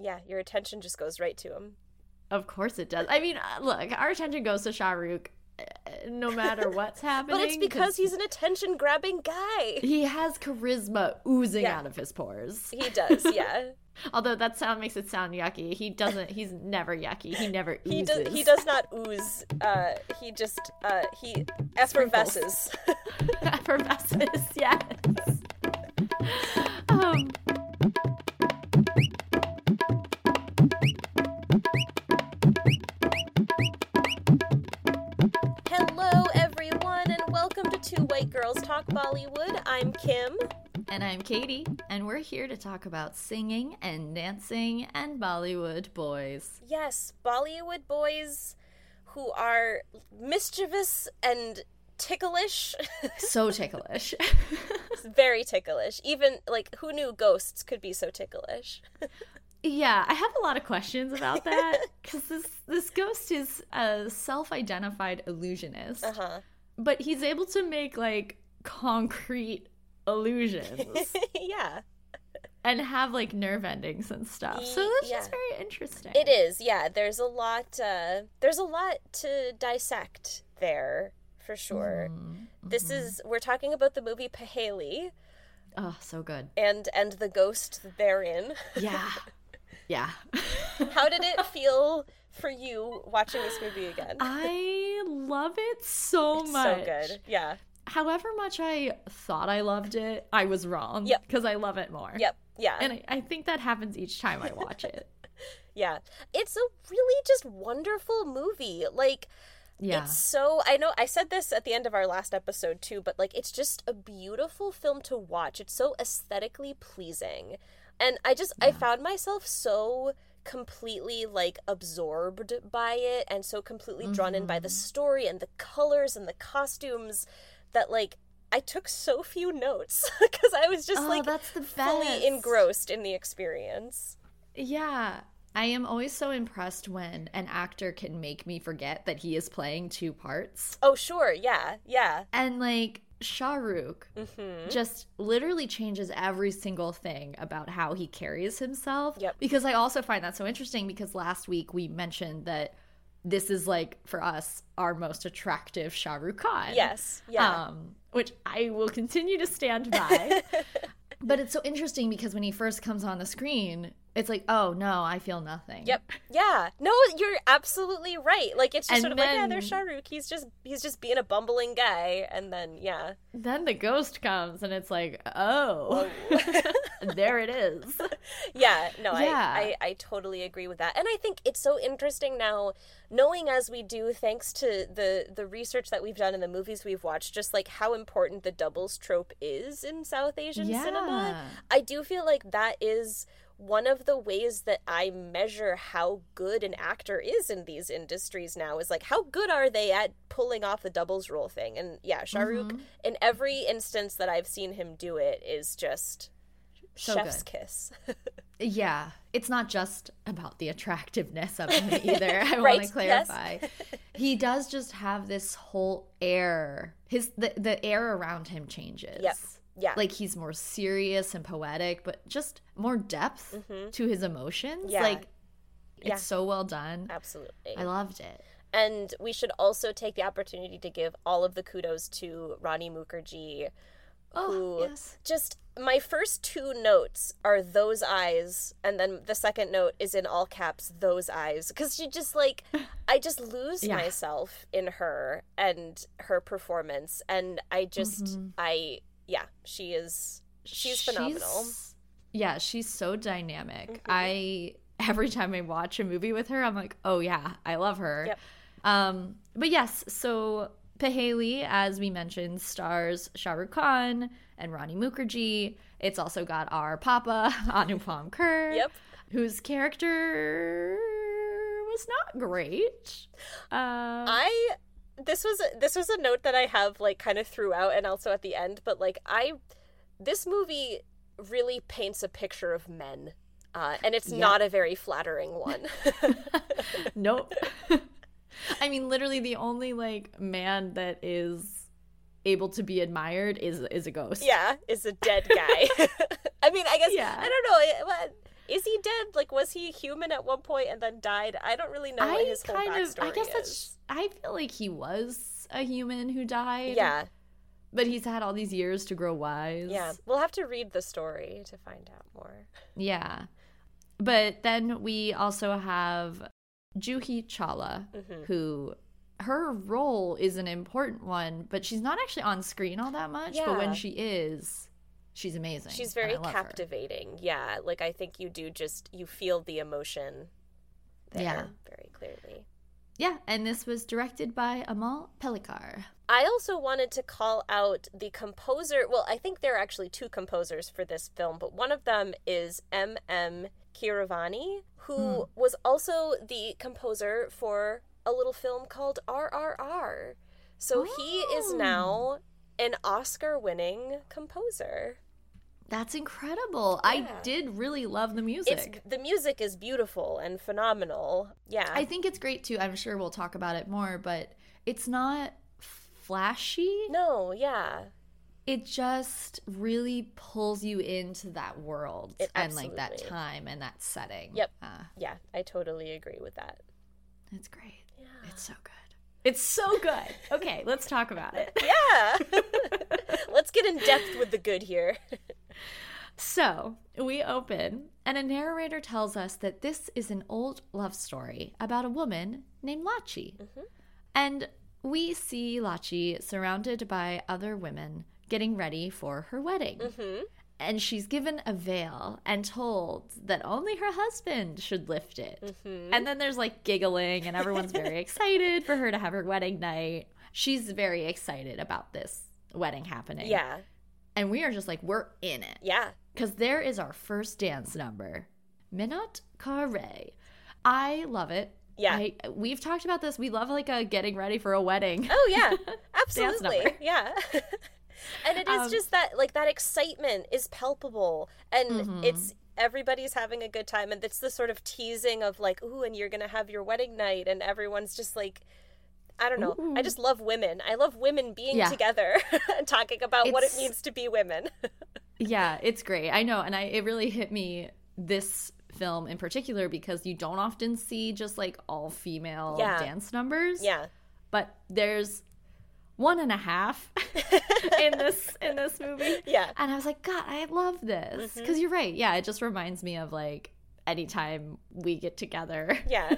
yeah, your attention just goes right to him. Of course it does. I mean, uh, look, our attention goes to Shah Rukh uh, no matter what's happening. But it's because he's an attention grabbing guy. he has charisma oozing Yeah. out of his pores. He does, yeah. Although that sound makes it sound yucky. He doesn't. He's never yucky. He never oozes. He does he does not ooze. Uh he just uh he effervesces. effervesces. Yes. Um, Girls Talk Bollywood. I'm Kim. and I'm Katie, and we're here to talk about singing and dancing and Bollywood boys. Yes, Bollywood boys who are mischievous and ticklish. So ticklish. Very ticklish. Even like who knew ghosts could be so ticklish? yeah, I have a lot of questions about that because this this ghost is a self-identified illusionist, Uh-huh. But he's able to make like concrete illusions. yeah. and have like nerve endings and stuff. So that's just very interesting. It is, yeah. There's a lot. Uh, there's a lot to dissect there, for sure. Mm, This mhm. is we're talking about the movie Paheli oh so good. and and the ghost therein. Yeah, yeah. How did it feel for you watching this movie again? I love it so It's much. so good. Yeah. However much I thought I loved it, I was wrong. Yep. Because I love it more. Yep. Yeah. And I, I think that happens each time I watch it. yeah. It's a really just wonderful movie. Like Yeah. It's so I know I said this at the end of our last episode too, but like it's just a beautiful film to watch. It's so aesthetically pleasing. And I just I found myself so completely like absorbed by it and so completely drawn in by the mm-hmm. story and the colors and the costumes that like I took so few notes because I was just oh, like that's the best. fully engrossed in the experience. Yeah. I am always so impressed when an actor can make me forget that he is playing two parts. Oh, sure. Yeah. Yeah. And like Shah Rukh Mhm. just literally changes every single thing about how he carries himself. Yep. Because I also find that so interesting because last week we mentioned that this is like for us our most attractive Shah Rukh Khan. Yes. Yeah. Um, which I will continue to stand by. but it's so interesting because when he first comes on the screen, it's like, oh no, I feel nothing. Yep. Yeah. No, you're absolutely right. Like it's just And sort of like, yeah, then- there's Shah Rukh. He's just he's just being a bumbling guy, and then yeah. Then the ghost comes and it's like, oh, there it is. Yeah, no, Yeah. I, I I totally agree with that. And I think it's so interesting now, knowing as we do, thanks to the the research that we've done and the movies we've watched, just like how important the doubles trope is in South Asian cinema. I do feel like that is one of the ways that I measure how good an actor is in these industries now is like how good are they at pulling off the doubles role thing and yeah Shah Rukh Mm-hmm. in every instance that I've seen him do it is just So chef's good. kiss Yeah, it's not just about the attractiveness of him either. I Right, want to clarify. he does just have this whole air. His the the air around him changes. Yep. Yeah Like he's more serious and poetic, but just more depth to his emotions. Mm-hmm. Yeah. Like it's Yeah. so well done. absolutely I loved it. and we should also take the opportunity to give all of the kudos to Rani Mukerji Oh, who yes. just my first two notes are those eyes and then the second note is in all caps those eyes because she just like i just lose Yeah. myself in her and her performance and i just Mm-hmm. i yeah she is she's phenomenal She's- yeah, she's so dynamic. Mhm. I every time I watch a movie with her, I'm like, oh yeah, I love her. Yep. Um, but yes, so Paheli, as we mentioned, stars Shah Rukh Khan and Rani Mukerji. It's also got our Papa Anupam Kher, yep whose character was not great. Um, i this was this was a note that i have like kind of throughout and also at the end but like i this movie really paints a picture of men uh, and it's Yeah. not a very flattering one nope. I mean, literally, the only like man that is able to be admired is is a ghost. yeah is a dead guy i mean i guess Yeah. i don't know it, is he dead? Like, was he human at one point and then died? I don't really know what I his whole kind of, backstory I guess is. that's. I feel like he was a human who died. Yeah, but he's had all these years to grow wise. yeah. We'll have to read the story to find out more. Yeah. But then we also have Juhi Chawla, Mhm. who her role is an important one, but she's not actually on screen all that much. But when she is, she's amazing. She's very love her. captivating. Yeah, like I think you do just you feel the emotion there Yeah. very clearly. Yeah, and this was directed by Amol Palekar. I also wanted to call out the composer. Well, I think there are actually two composers for this film, but one of them is M.M. Keeravani, who was also the composer for a little film called RRR. So he is Oh. now an Oscar winning composer. That's incredible. I did really love the It's music. the music is beautiful and phenomenal. Yeah. I think it's great too. I'm sure we'll talk about it more, but it's not flashy. no, yeah. it just really pulls you into that world It and like that time and that setting. Yep. Uh, Yeah, I totally agree with that. it's great. Yeah. It's so good. It's so good. Okay, let's talk about it. Yeah. Let's get in depth with the good here. So, we open, and a narrator tells us that this is an old love story about a woman named Lachi. And we see Lachi surrounded by other women getting ready for her wedding. hmm And she's given a veil and told that only her husband should lift it. hmm And then there's like giggling, and everyone's very excited for her to have her wedding night. She's very excited about this wedding happening. Yeah. And we are just like, we're in it. Yeah. Because there is our first dance number Minot Carre. I love it. Yeah. I, we've talked about this. We love like a getting ready for a wedding. Oh yeah. Absolutely. Yeah. and it is Um, just that like that excitement is palpable and Mhm. it's everybody's having a good time and it's the sort of teasing of like ooh and you're going to have your wedding night and everyone's just like I don't know. I just love women. I love women being Yeah. together and talking about what it means to be women. yeah, it's great. I know. And I, it really hit me this film in particular because you don't often see just like all female Yeah. dance numbers. yeah. But there's one and a half in this in this movie. Yeah. And I was like, God, I love this. Mm-hmm. Because you're right. Yeah, it just reminds me of like anytime we get together Yeah.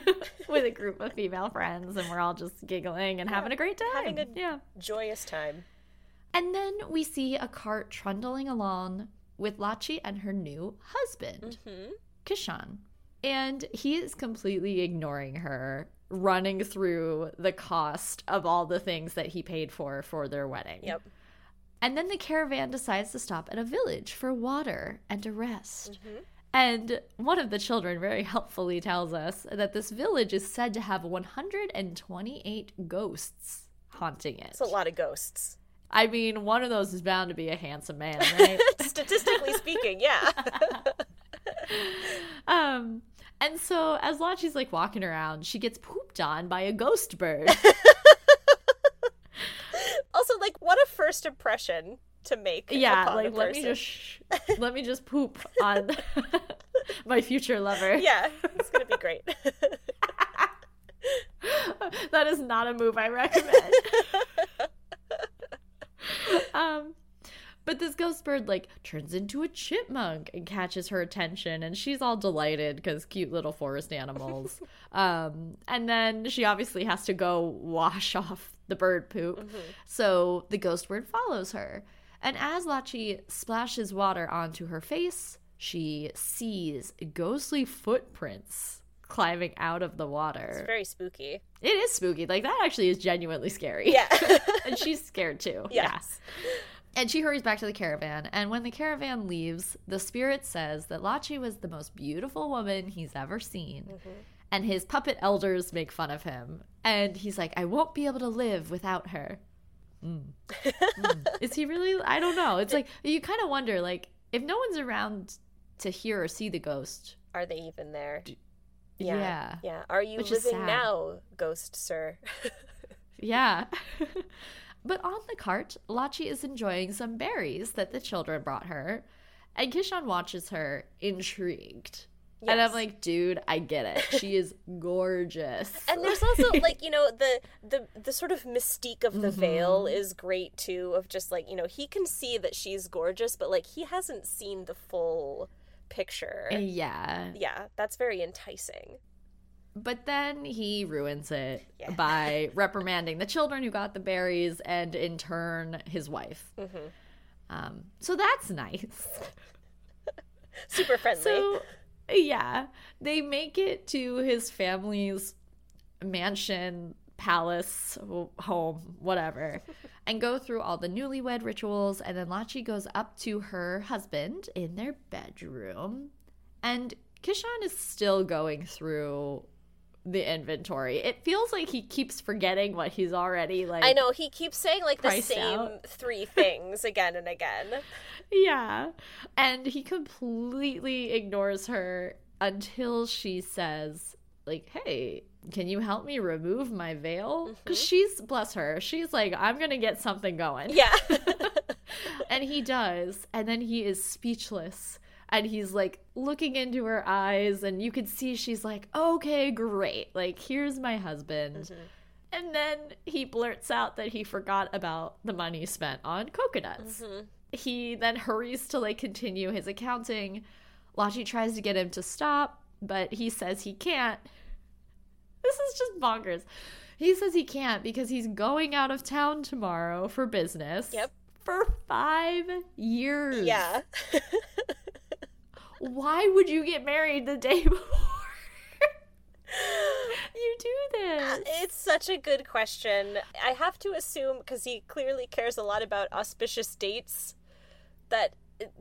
with a group of female friends and we're all just giggling and having a great time. having a- yeah. Joyous time. And then we see a cart trundling along with Lachi and her new husband, Mhm. Kishan. And he is completely ignoring her, running through the cost of all the things that he paid for for their wedding. Yep. And then the caravan decides to stop at a village for water and to rest. Mhm. And one of the children very helpfully tells us that this village is said to have 128 ghosts haunting it. It's a lot of ghosts. I mean, one of those is bound to be a handsome man, right? Statistically speaking, yeah. um, and so as Lachi's like walking around, she gets pooped on by a ghost bird. also, like, what a first impression to make. yeah, like let me just sh- let me just poop on my future lover. Yeah, it's gonna be great. that is not a move I recommend. um, but this ghost bird like turns into a chipmunk and catches her attention, and she's all delighted because cute little forest animals. um, and then she obviously has to go wash off the bird poop, so the ghost bird follows her. And as Lachi splashes water onto her face, she sees ghostly footprints climbing out of the water. It's very spooky. It is spooky. Like that actually is genuinely scary. Yeah. and she's scared too. Yeah. yes. And she hurries back to the caravan. And when the caravan leaves, the spirit says that Lachi was the most beautiful woman he's ever seen. Mm-hmm. And his puppet elders make fun of him. And he's like, I won't be able to live without her. Mm. Mm. Is he really? I don't know. It's like, you kind of wonder, like, if no one's around to hear or see the ghost. Are they even there? Yeah. Yeah. Yeah. Are you Which living now, ghost sir? Yeah. but on the cart, Lachi is enjoying some berries that the children brought her, and Kishan watches her intrigued. And I'm like, dude, I get it. She is gorgeous. and there's also like you know the the the sort of mystique of the veil Mm-hmm. is great too of just like you know he can see that she's gorgeous but like he hasn't seen the full picture yeah. yeah that's very enticing But then he ruins it Yeah. by reprimanding the children who got the berries and in turn his wife. Mm-hmm. Um, so that's nice. super friendly So, yeah, they make it to his family's mansion, palace, home, whatever, and go through all the newlywed rituals. And then Lachi goes up to her husband in their bedroom. And Kishan is still going through the inventory. It feels like he keeps forgetting what he's already like. I know he keeps saying like the same out. three things again and again. Yeah. And he completely ignores her until she says, like, hey, can you help me remove my veil? Because she's, bless her, she's like, I'm going to get something going. Yeah. And he does. And then he is speechless. And he's like looking into her eyes, and you can see she's like, okay, great. Like, here's my husband. Mm-hmm. And then he blurts out that he forgot about the money spent on coconuts. Mm-hmm. He then hurries to like continue his accounting. Lachi tries to get him to stop, but he says he can't. This is just bonkers. He says he can't because he's going out of town tomorrow for business. Yep. For five years. yeah. Why would you get married the day before? you do this. Uh, it's such a good question. I have to assume because he clearly cares a lot about auspicious dates that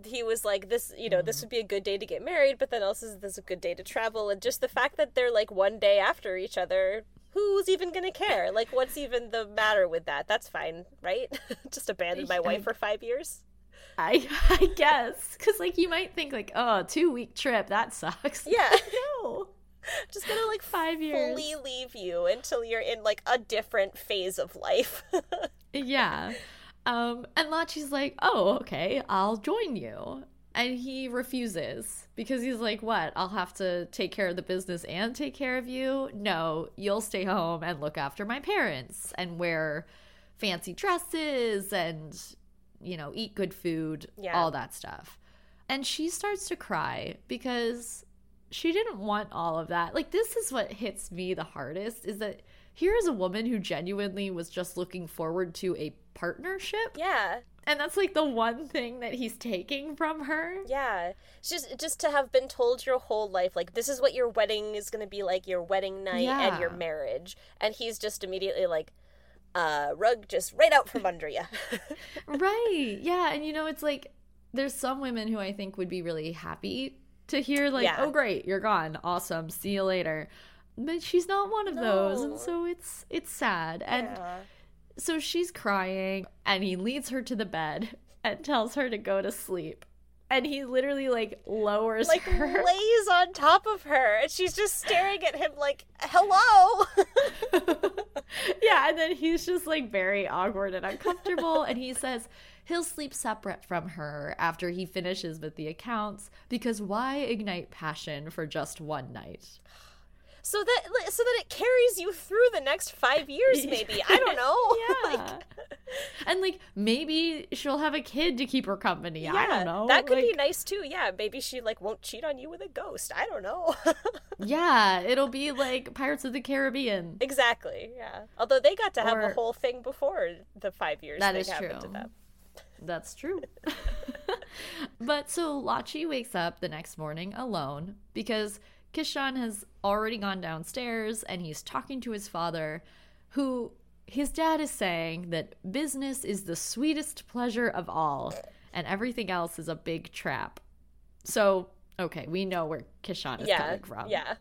he was like this you know this mm-hmm. would be a good day to get married but then also this is a good day to travel. And just the fact that they're like one day after each other who's even gonna care? Like what's even the matter with that? That's fine right? Just abandon my wife for five years I I guess because like you might think like oh two week trip that sucks. yeah No, just gonna like five years. fully leave you until you're in like a different phase of life Yeah. Um, and Lachi's like, oh, okay, I'll join you. And he refuses because he's like, what? I'll have to take care of the business and take care of you? No, you'll stay home and look after my parents and wear fancy dresses and, you know, eat good food, Yeah. all that stuff. And she starts to cry because she didn't want all of that. Like, this is what hits me the hardest is that here is a woman who genuinely was just looking forward to a partnership. yeah And that's like the one thing that he's taking from her. Yeah, it's just just to have been told your whole life, like this is what your wedding is going to be like, your wedding night and your marriage, and he's just immediately like, uh, rug just right out from under you. Right. Yeah. And you know, it's like there's some women who I think would be really happy to hear, like, Yeah. oh, great, you're gone. Awesome. See you later. But she's not one of those. And so it's it's sad. And so she's crying and he leads her to the bed and tells her to go to sleep. And he literally like lowers like her. lays on top of her, and she's just staring at him like, "Hello." yeah, and then he's just like very awkward and uncomfortable. and he says he'll sleep separate from her after he finishes with the accounts because why ignite passion for just one night? So that so that it carries you through the next five years, maybe. I don't know. Yeah. and like maybe she'll have a kid to keep her company. I don't know. That could be nice too. Yeah, maybe she like won't cheat on you with a ghost. I don't know. Yeah, it'll be like Pirates of the Caribbean. exactly. Yeah. Although they got to have Or- a whole thing before the five years That to true. them. That's true. but so Lachi wakes up the next morning alone because Kishan has already gone downstairs and he's talking to his father, who his dad is saying that business is the sweetest pleasure of all and everything else is a big trap. So, okay, we know where Kishan is Yeah. coming from. Yeah.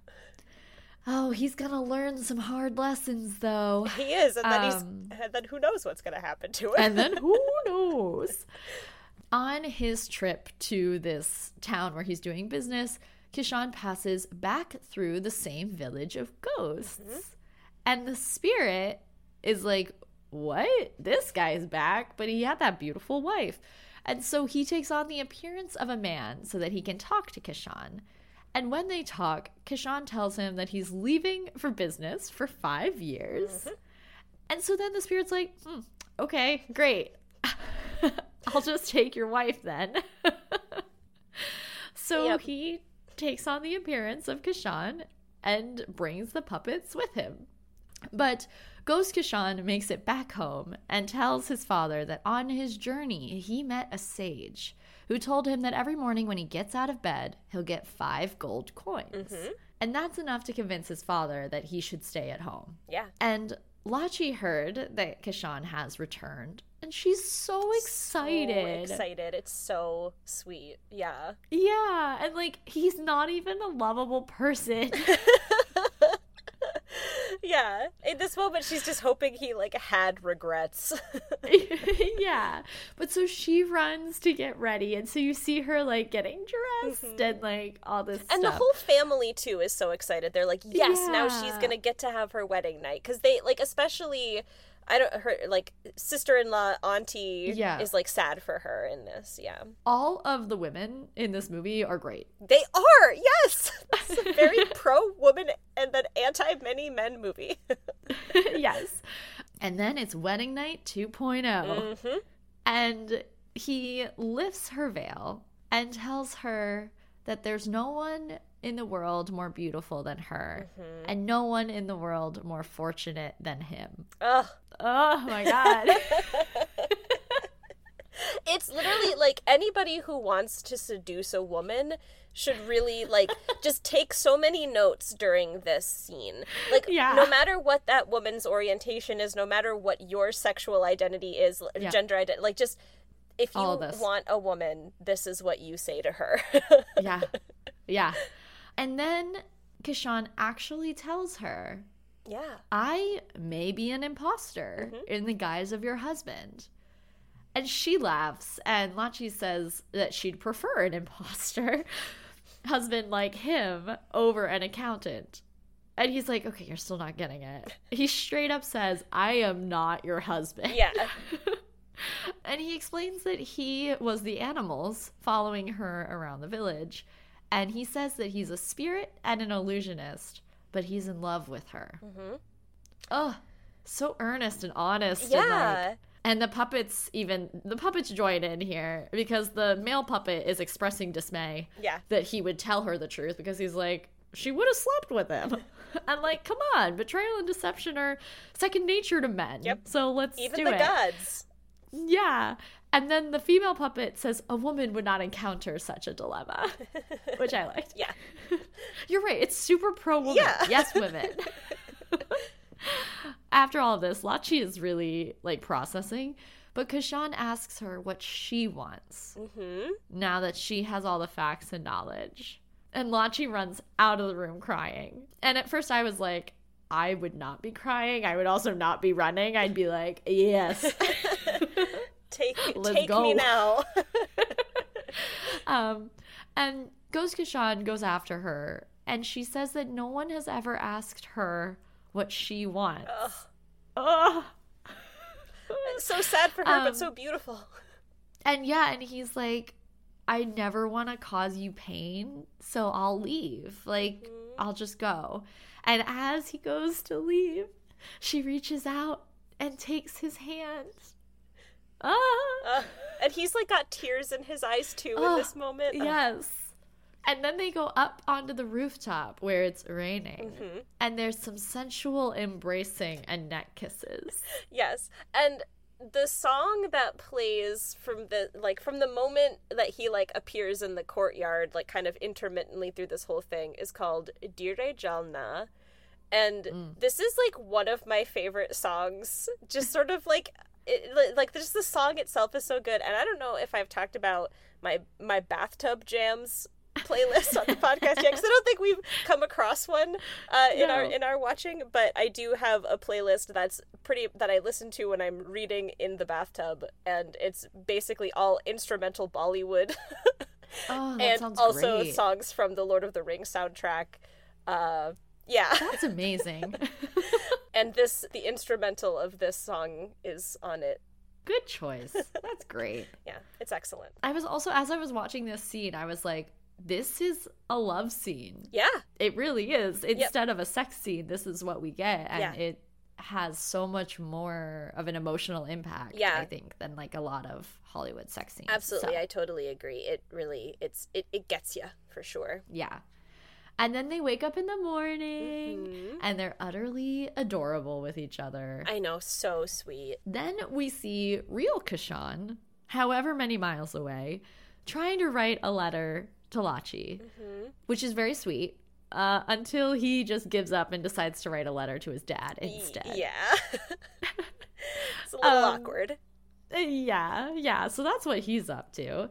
Oh, he's gonna learn some hard lessons though. He is, and then Um, he's and then who knows what's gonna happen to him. and then who knows? On his trip to this town where he's doing business, Kishan passes back through the same village of ghosts. And the spirit is like, What? This guy's back, but he had that beautiful wife. And so he takes on the appearance of a man so that he can talk to Kishan. And when they talk, Kishan tells him that he's leaving for business for five years. Mm-hmm. And so then the spirit's like, hmm, okay, great. I'll just take your wife then. so Yep. he takes on the appearance of Kashan and brings the puppets with him. But Ghost Kashan makes it back home and tells his father that on his journey he met a sage who told him that every morning when he gets out of bed, he'll get five gold coins. Mm-hmm. And that's enough to convince his father that he should stay at home. Yeah. And Lachi heard that Kashan has returned, and she's so excited. So excited. It's so sweet. Yeah. Yeah, and like he's not even a lovable person. yeah. In this moment, she's just hoping he like had regrets. yeah. But so she runs to get ready, and so you see her like getting dressed mm-hmm. and like all this and the whole family too is so excited. They're like, yes, now she's gonna get to have her wedding night because they like, especially. I don't her like sister-in-law auntie Yeah. is like sad for her in this. Yeah. all of the women in this movie are great. They are. Yes. It's a very pro woman and then anti many men movie. yes. And then it's wedding night 2.0. Mhm. And he lifts her veil and tells her that there's no one in the world more beautiful than her, Mm-hmm. and no one in the world more fortunate than him. Ugh. Oh my god. It's literally like anybody who wants to seduce a woman should really like just take so many notes during this scene. Like Yeah. no matter what that woman's orientation is, no matter what your sexual identity is, Yeah. gender identity, like just if you All of this. want a woman, this is what you say to her. yeah. Yeah. And then Kishan actually tells her, yeah. I may be an imposter mm-hmm. in the guise of your husband. And she laughs, and Lachi says that she'd prefer an imposter husband like him over an accountant. And he's like, okay, you're still not getting it. He straight up says, I am not your husband. Yeah. and he explains that he was the animals following her around the village. And he says that he's a spirit and an illusionist, but he's in love with her. Mhm. Oh, so earnest and honest. And, Yeah. like, and the puppets even the puppets join in here because the male puppet is expressing dismay Yeah. that he would tell her the truth because he's like she would have slept with him. I'm like, come on, betrayal and deception are second nature to men. Yep. So let's Even do the it. gods. Yeah. And then the female puppet says a woman would not encounter such a dilemma, which I liked. Yeah. You're right. It's super pro woman. Yeah. Yes, women. After all of this, Lachi is really like processing, but Kashan asks her what she wants Mhm. now that she has all the facts and knowledge. And Lachi runs out of the room crying. And at first I was like, I would not be crying. I would also not be running. I'd be like, yes. Take take go. me now. um, and Ghost Kashan goes after her, and she says that no one has ever asked her what she wants. Ugh. Ugh. so sad for her, Um, but so beautiful. And yeah, and he's like, I never want to cause you pain, so I'll leave. Like, Mhm. I'll just go. And as he goes to leave, she reaches out and takes his hand. Ah. Uh, and he's like got tears in his eyes too in this moment. Yes. And then they go up onto the rooftop where it's raining. Mhm. And there's some sensual embracing and neck kisses. Yes. And the song that plays from the like from the moment that he like appears in the courtyard like kind of intermittently through this whole thing is called Dheere Jalna. And Mm. this is like one of my favorite songs. Just sort of like it, like just the song itself is so good and I don't know if I've talked about my my bathtub jams playlist on the podcast yet because I don't think we've come across one uh, in our in our watching. But I do have a playlist that's pretty that I listen to when I'm reading in the bathtub, and it's basically all instrumental Bollywood Oh, that and also great. songs from the Lord of the Rings soundtrack. Uh, yeah, That's amazing. and this the instrumental of this song is on it. Good choice. That's great. Yeah, it's excellent. I was also, as I was watching this scene, I was like, this is a love scene. Yeah. It really is. Instead of a sex scene, this is what we get. And Yeah. it has so much more of an emotional impact, Yeah. I think, than like a lot of Hollywood sex scenes. Absolutely. So, I totally agree. It really it's it, it gets you for sure. yeah. And then they wake up in the morning Mhm. and they're utterly adorable with each other. I know, so sweet. Then we see real Kashan, however many miles away, trying to write a letter to Lachi, hmm which is very sweet. Uh, until he just gives up and decides to write a letter to his dad instead. Yeah. it's a little Um, awkward. Yeah, yeah. So that's what he's up to.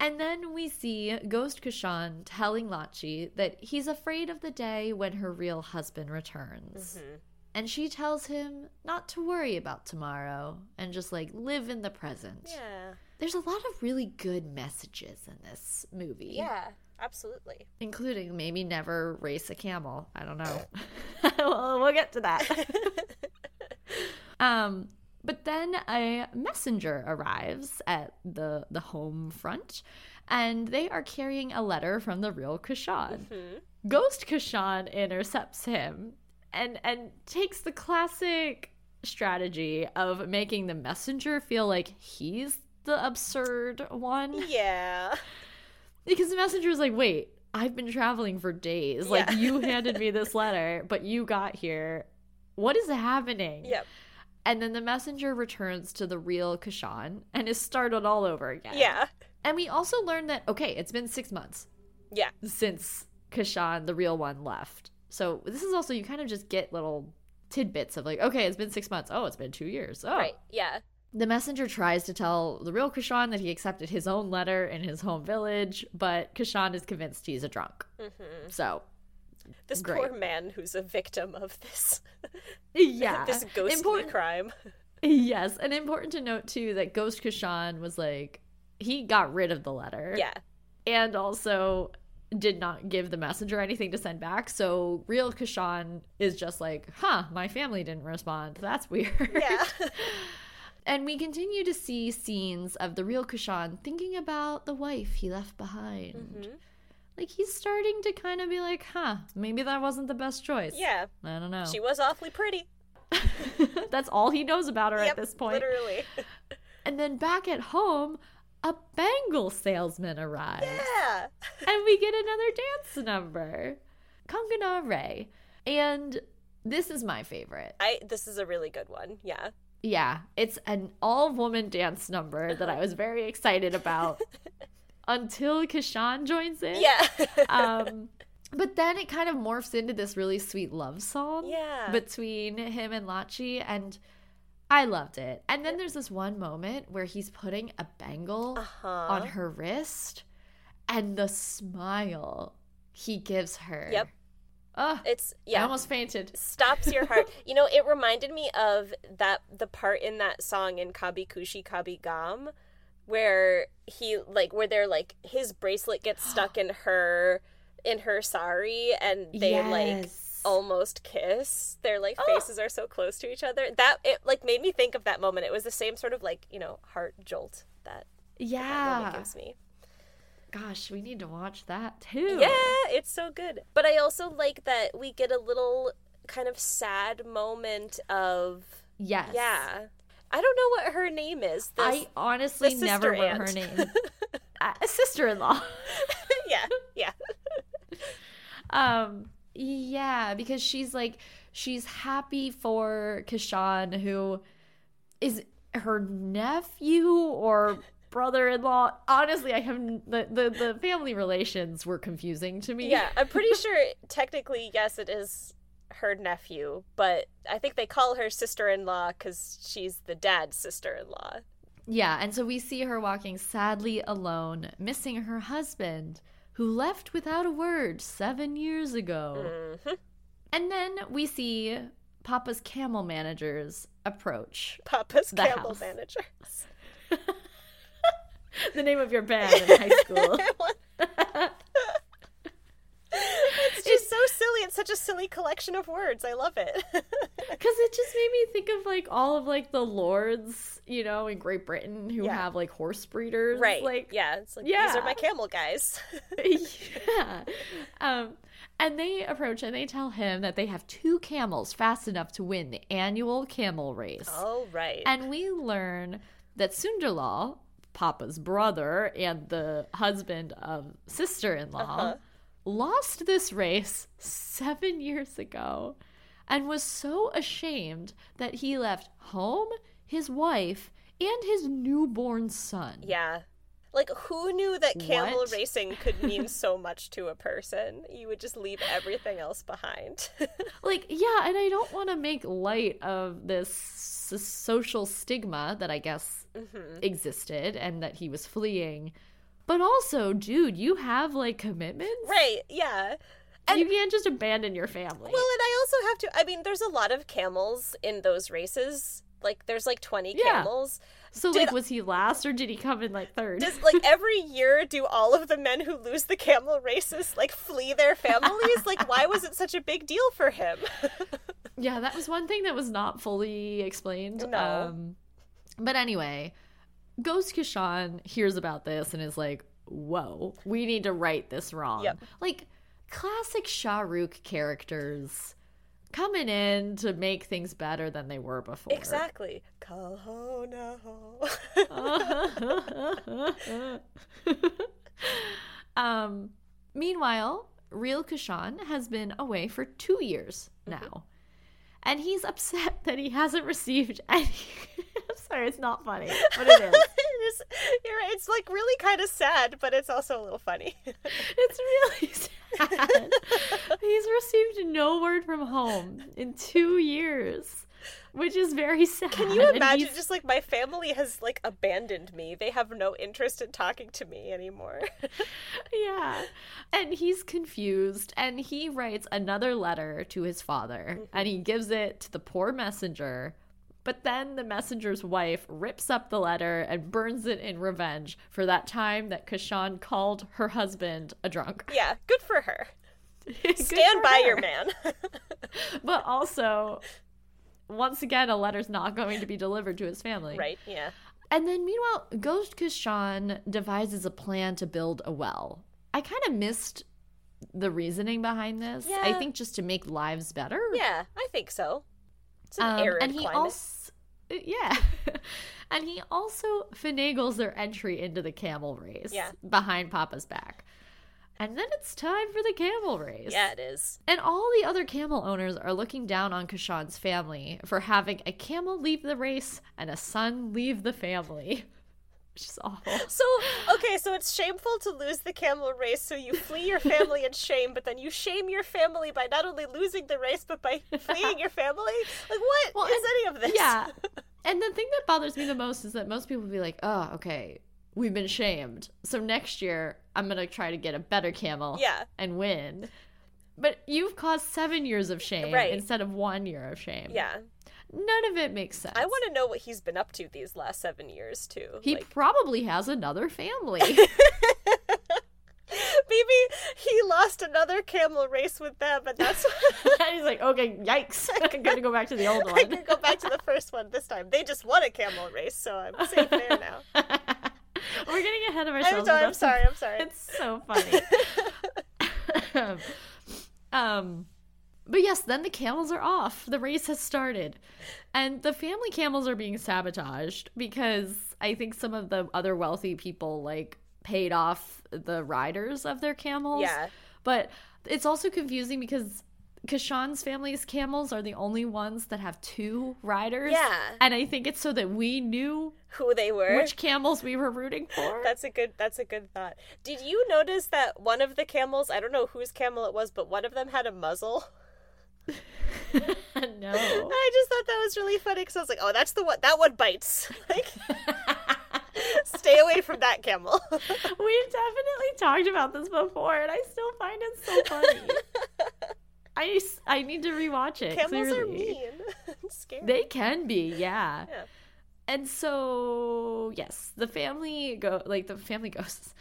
And then we see Ghost Kushan telling Lachi that he's afraid of the day when her real husband returns. Mhm. And she tells him not to worry about tomorrow and just like live in the present. Yeah. There's a lot of really good messages in this movie. Yeah. Absolutely. Including maybe never race a camel. I don't know. well, we'll get to that. um, but then a messenger arrives at the the home front, and they are carrying a letter from the real Kashan. hmm Ghost Kashan intercepts him and and takes the classic strategy of making the messenger feel like he's the absurd one Yeah. because the messenger is like, "Wait, I've been traveling for days. Like you handed me this letter, but you got here. What is happening?" Yep. And then the messenger returns to the real Kashan and is started all over again. Yeah. And we also learned that okay, it's been 6 months Yeah. since Kashan, the real one, left. So this is also you kind of just get little tidbits of like, okay, it's been six months. Oh, it's been two years. Oh, Right. Yeah. the messenger tries to tell the real Kashan that he accepted his own letter in his home village, but Kashan is convinced he's a drunk. hmm So This Great. poor man who's a victim of this yeah, this ghostly important. crime. Yes, and important to note too that Ghost Kashan was like he got rid of the letter. Yeah. and also did not give the messenger anything to send back. So real Kashan is just like, huh, my family didn't respond. That's weird. Yeah. and we continue to see scenes of the real Kashan thinking about the wife he left behind. Mhm. Like he's starting to kind of be like, huh, maybe that wasn't the best choice. Yeah. I don't know. She was awfully pretty. That's all he knows about her Yep, at this point. Literally. And then back at home, a bangle salesman arrives. Yeah. and we get another dance number Kangna Re. And this is my favorite. I this is a really good one. Yeah. Yeah, it's an all woman dance number that I was very excited about until Kashan joins in. Yeah. Um, but then it kind of morphs into this really sweet love song yeah. between him and Lachi, and I loved it. And then there's this one moment where he's putting a bangle uh-huh. on her wrist and the smile he gives her. Yep. Oh, It's I almost fainted. stops your heart. you know, it reminded me of that the part in that song in Kabhi Khushi Kabhie Gham where he like where they're like his bracelet gets stuck in her in her sari and they like almost kiss. Their like Oh. faces are so close to each other. That it like made me think of that moment. It was the same sort of like, you know, heart jolt that that yeah. gives me. Gosh, we need to watch that too. Yeah, it's so good. But I also like that we get a little kind of sad moment of Yes. yeah. I don't know what her name is. This, I honestly never sister wrote her aunt. name. uh, sister-in-law. yeah, yeah. um yeah, because she's like she's happy for Kashan who is her nephew or brother-in-law. Honestly, I have the, the the family relations were confusing to me. Yeah, I'm pretty sure technically yes it is her nephew, but I think they call her sister-in-law cuz she's the dad's sister-in-law. Yeah, and so we see her walking sadly alone, missing her husband, who left without a word seven years ago. Mhm. And then we see Papa's camel managers approach. Papa's camel house. managers. the name of your band in high school so silly. it's such a silly collection of words. I love it. Because it just made me think of like all of like the lords, you know, in Great Britain who Yeah. have like horse breeders. right. Like, yeah. It's like yeah. these are my camel guys. yeah. Um, and they approach and they tell him that they have two camels fast enough to win the annual camel race. oh right. And we learn that Sunderlal, Papa's brother and the husband of sister in law, Uh-huh. Lost this race seven years ago and was so ashamed that he left home, his wife, and his newborn son. yeah. Like who knew that camel What? racing could mean so much to a person? You would just leave everything else behind. Like, yeah, and I don't want to make light of this s- social stigma that I guess Mm-hmm. existed and that he was fleeing. But also, dude, you have like commitments. right. Yeah. And, you can't just abandon your family. Well, and I also have to I mean there's a lot of camels in those races. Like there's like 20 Yeah. camels. so, did- like, was he last or did he come in like third? Does like every year do all of the men who lose the camel races like flee their families? like why was it such a big deal for him? yeah, that was one thing that was not fully explained. No. Um, but anyway, Ghost Kishan hears about this and is like, whoa, we need to right this wrong. Yep. Like, classic Shah Rukh characters coming in to make things better than they were before. exactly. Kahona. um, meanwhile, Real Kashan has been away for two years now. And he's upset that he hasn't received any. I'm sorry, it's not funny, but it is. you're right. It's like really kind of sad, but it's also a little funny. It's really sad. he's received no word from home in two years, which is very sad. Can you imagine he's- just like my family has like abandoned me? They have no interest in talking to me anymore. yeah. And he's confused and he writes another letter to his father and he mm-hmm. gives it to the poor messenger. But then the messenger's wife rips up the letter and burns it in revenge for that time that Kashan called her husband a drunk. yeah, good for her. Stand for by her. your man. But also, once again, a letter's not going to be delivered to his family. right, yeah. And then meanwhile, Ghost Kashan devises a plan to build a well. I kind of missed the reasoning behind this. Yeah. I think just to make lives better. Yeah, I think so. It's an Um, arid and he climate. also yeah. and he also finagles their entry into the camel race Yeah. behind Papa's back. And then it's time for the camel race. Yeah, it is. And all the other camel owners are looking down on Kashan's family for having a camel leave the race and a son leave the family. Which is awful. So, okay, so it's shameful to lose the camel race, so you flee your family in shame, but then you shame your family by not only losing the race, but by fleeing your family? Like, what is Well, and- any of this? Yeah. And the thing that bothers me the most is that most people will be like, oh, okay, we've been shamed. So next year, I'm going to try to get a better camel Yeah. and win. But you've caused seven years of shame Right. instead of one year of shame. Yeah. None of it makes sense. I want to know what he's been up to these last seven years, too. He Like, probably has another family. maybe he lost another camel race with them, and that's and he's like, okay, yikes. I'm to go back to the old one. I can go back to the first one this time. They just won a camel race, so I'm safe there now. We're getting ahead of I'm, ourselves. sorry, I'm sorry. I'm sorry. It's so funny. um, but yes, then the camels are off. The race has started, and the family camels are being sabotaged because I think some of the other wealthy people like paid off the riders of their camels. Yeah. but it's also confusing because. Kashan's family's camels are the only ones that have two riders. Yeah. And I think it's so that we knew Who they were? which camels we were rooting for. That's a good. That's a good thought. Did you notice that one of the camels? I don't know whose camel it was, but one of them had a muzzle. no. I just thought that was really funny because I was like, "Oh, that's the one. That one bites. Like, stay away from that camel." We've definitely talked about this before, and I still find it so funny. I, I need to rewatch it. Camels are clearly. mean. and scary. They can be, yeah. Yeah. And so, yes, the family go like the family ghosts.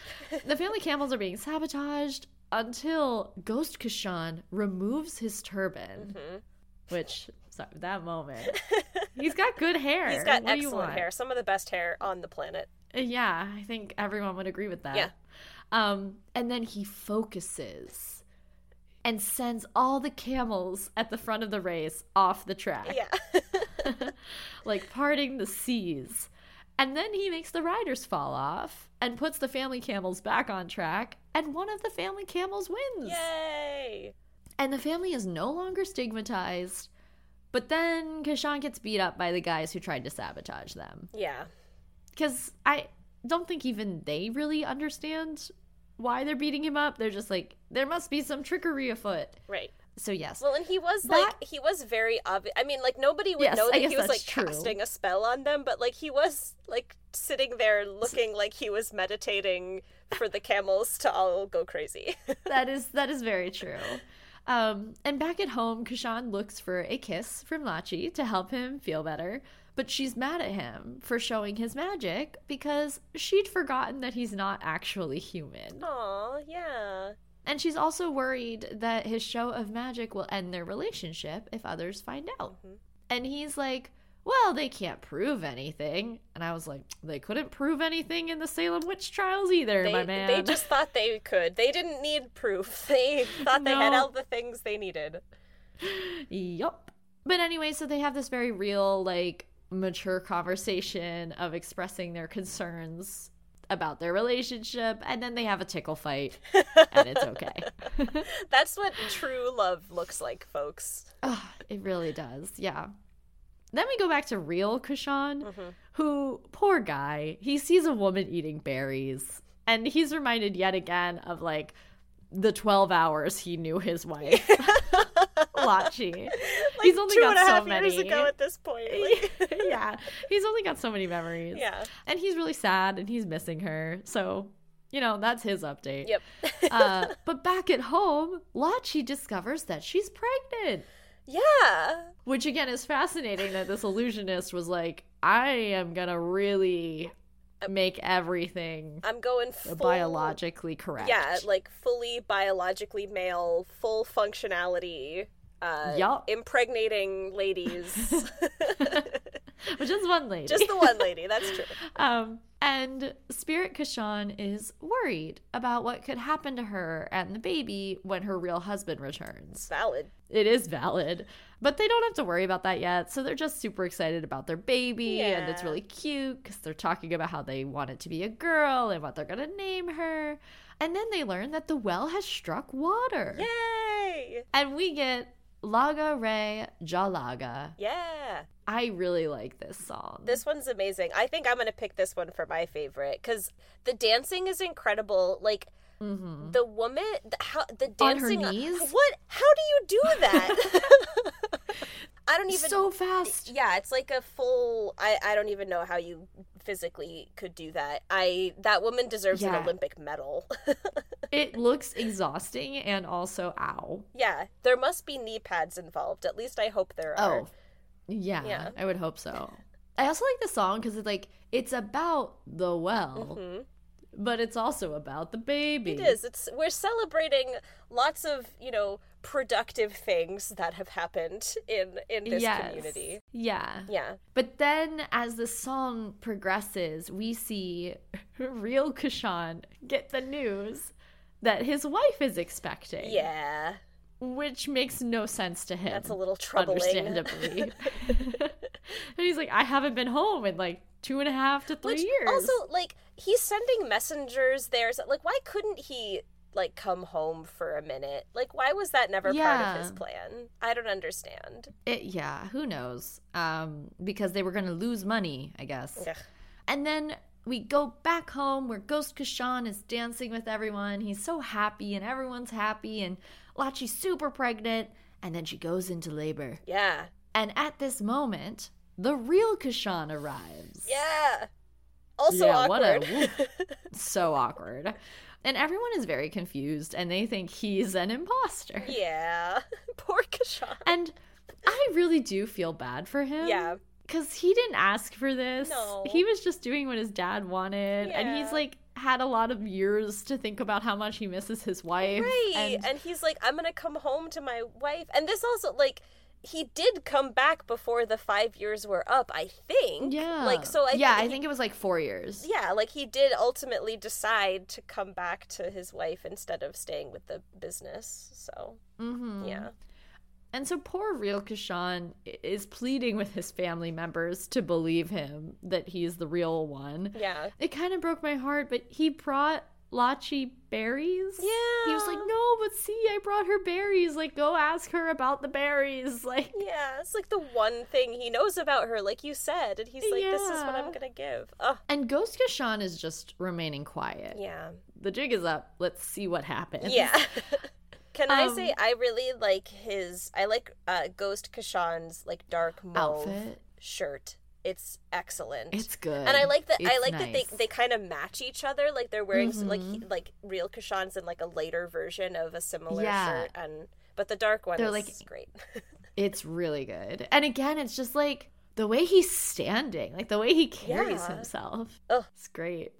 the family camels are being sabotaged. until Ghost Kashan removes his turban, Mhm. which sorry, that moment. He's got good hair. He's got What excellent hair, some of the best hair on the planet. Yeah, I think everyone would agree with that. Yeah. Um, and then he focuses and sends all the camels at the front of the race off the track. Yeah. like parting the seas. And then he makes the riders fall off and puts the family camels back on track, and one of the family camels wins. Yay! And the family is no longer stigmatized. But then Kashan gets beat up by the guys who tried to sabotage them. Yeah. Because I don't think even they really understand why they're beating him up. They're just like, there must be some trickery afoot. Right. So, yes. Well, and he was That- like he was very obvious. I mean, like nobody would Yes, know that he was like true. casting a spell on them, but like he was like sitting there looking like he was meditating for the camels to all go crazy. that is that is very true. Um, and back at home, Kashan looks for a kiss from Lachi to help him feel better, but she's mad at him for showing his magic because she'd forgotten that he's not actually human. Aw, yeah. And she's also worried that his show of magic will end their relationship if others find out. Mhm. And he's like, Well, they can't prove anything. And I was like, They couldn't prove anything in the Salem witch trials either, They, my man. they just thought they could. They didn't need proof. They thought they had all the things they needed. Yup. But anyway, so they have this very real, like, mature conversation of expressing their concerns about their relationship, and then they have a tickle fight, and it's okay. That's what true love looks like, folks. Ugh, it really does, yeah. Then we go back to real Kashan, Mhm. who, poor guy, he sees a woman eating berries, and he's reminded yet again of, like, the 12 hours he knew his wife, Lachi. Like He's only two got and a half so years many. ago at this point. Like- yeah, he's only got so many memories. yeah. And he's really sad and he's missing her. So, you know, that's his update. Yep. uh, but back at home, Lachi discovers that she's pregnant. yeah. Which again is fascinating that this illusionist was like, I am gonna really make everything I'm going full biologically correct. Yeah, like fully biologically male, full functionality. Uh, Yup. impregnating ladies. Which is one lady. Just the one lady, that's true. Um, and Spirit Kashan is worried about what could happen to her and the baby when her real husband returns. Valid. It is valid, but they don't have to worry about that yet. So they're just super excited about their baby, and it's really cute because they're talking about how they want it to be a girl and what they're going to name her. And then they learn that the well has struck water. Yay! And we get Laga Re Jalaga. Yeah. I really like this song. This one's amazing. I think I'm going to pick this one for my favorite cuz the dancing is incredible. Like hmm the woman the, how the dancing On her dancing knees? What? How do you do that? I don't even so fast. yeah it's like a full I, I don't even know how you physically could do that i that woman deserves Yeah. an olympic medal It looks exhausting and also ow. yeah there must be knee pads involved at least i hope there are Oh, yeah, Yeah. I would hope so. I also like the song because it's like it's about the well, Mhm. but it's also about the baby. it is it's we're celebrating lots of you know productive things that have happened in in this Yes. community Yeah. yeah But then as the song progresses, we see real Kashan get the news that his wife is expecting. yeah Which makes no sense to him. that's a little troubling Understandably. and he's like, I haven't been home in like two and a half to three Which years. also, like, he's sending messengers there. So, like, why couldn't he like come home for a minute? Like, why was that never part of his plan? I don't understand. It, yeah, who knows? Um, because they were going to lose money, I guess. Ugh. And then we go back home where Ghost Kashan is dancing with everyone. He's so happy, and everyone's happy, and Lachi's super pregnant. And then she goes into labor. Yeah, And at this moment, the real Kashan arrives. yeah. Also Yeah, what a. So awkward. And everyone is very confused, and they think he's an imposter. yeah, poor Kashan. And I really do feel bad for him. Yeah, Because he didn't ask for this. No. He was just doing what his dad wanted. And he's like, had a lot of years to think about how much he misses his wife. Right. And, And, he's like, I'm gonna come home to my wife. And this also like he did come back before the five years were up, I think. yeah. Like so I Yeah, think I he- think it was like four years. Yeah, like he did ultimately decide to come back to his wife instead of staying with the business. So Mm-hmm. yeah. And so poor real Kashan is pleading with his family members to believe him that he's the real one. Yeah. It kind of broke my heart, but he brought Lachi berries. Yeah. He was like, "No, but see, I brought her berries. Like, go ask her about the berries." Like, Yeah, it's like the one thing he knows about her, like you said, and he's like, "This is what I'm gonna give." Oh, and Ghost Kashan is just remaining quiet. yeah, The jig is up. Let's see what happens. yeah. Can I Um, say I really like his? I like uh, Ghost Kashan's like dark mauve Outfit. shirt. It's excellent. It's good. and I like that. I like that they they kind of match each other. Like they're wearing s like he, Mhm. like real Kashan's in like a later version of a similar Yeah. shirt, and but the dark one They're, is like- great. It's really good. And again, it's just like the way he's standing, like the way he carries Yeah. himself. Ugh. It's great.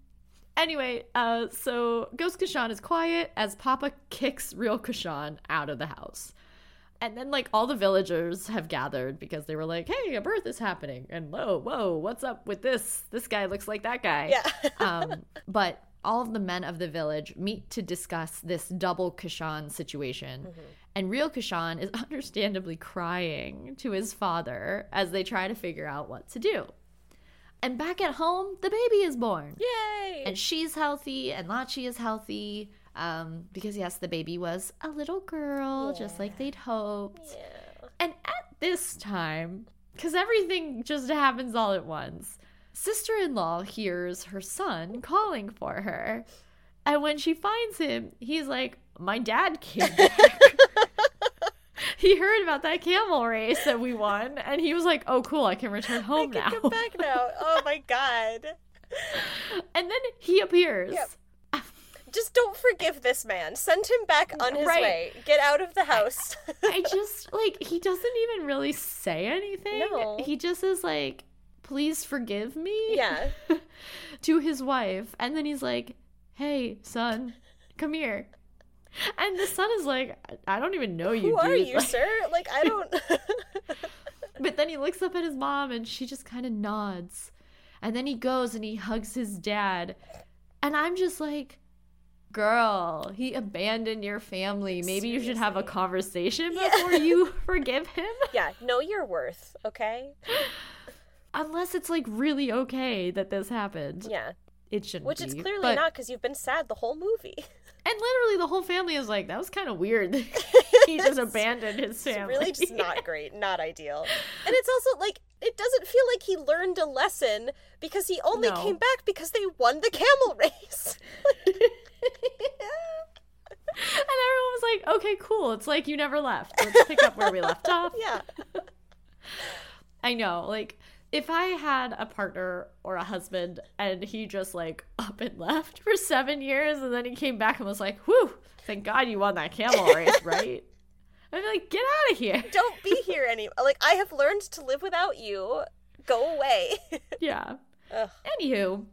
Anyway, uh, so Ghost Kashan is quiet as Papa kicks real Kashan out of the house. And then, like, all the villagers have gathered because they were like, hey, a birth is happening. And whoa, whoa, what's up with this? This guy looks like that guy. yeah. um, but all of the men of the village meet to discuss this double Kashan situation. And real Kashan is understandably crying to his father as they try to figure out what to do. And back at home, the baby is born. Yay! And she's healthy, and Lachi is healthy. Um, because yes, the baby was a little girl, just like they'd hoped. yeah. And at this time, because everything just happens all at once, sister in law hears her son calling for her. And when she finds him, he's like, My dad came back. he heard about that camel race that we won, and he was like, Oh, cool, I can return home I can now. come back now. Oh my god. and then he appears. Yep. Just don't forgive this man. Send him back on his Right. way. Get out of the house. I just like he doesn't even really say anything. No. He just is like, "Please forgive me." yeah. to his wife, and then he's like, "Hey, son, come here." And the son is like, "I don't even know you, Who are you, Like- sir? Like I don't But then he looks up at his mom, and she just kind of nods. And then he goes and he hugs his dad, and I'm just like. Girl, he abandoned your family. Maybe you should have a Seriously. conversation Yeah. before you forgive him. Yeah, know your worth, okay? Unless it's like really okay that this happened. Yeah. It shouldn't Which be. it's clearly but- not because you've been sad the whole movie. And literally the whole family is like, that was kind of weird. he just abandoned his It's family. really just not great, not ideal. And it's also like it doesn't feel like he learned a lesson because he only No. came back because they won the camel race. And everyone was like, okay, cool. It's like you never left. Let's pick up where we left off. yeah. I know. Like, if I had a partner or a husband and he just like up and left for seven years and then he came back and was like, whew, thank God you won that camel race, right? I'd be like, get out of here. Don't be here anymore. Like I have learned to live without you. Go away. Yeah. Ugh. Anywho,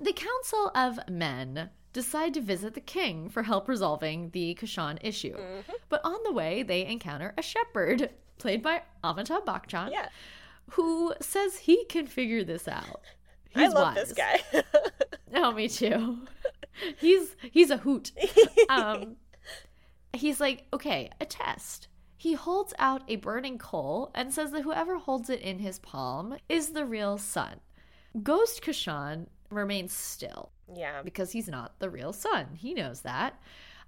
the Council of Men decide to visit the king for help resolving the Kashan issue. Mm-hmm. But on the way, they encounter a shepherd, played by Amitabh Bachchan, yeah. Who says he can figure this out. I He's love wise. this guy. Oh, me too. he's he's a hoot. Um, he's like, okay, a test. He holds out a burning coal and says that whoever holds it in his palm is the real sun. Ghost Kashan remains still yeah. because he's not the real sun. He knows that.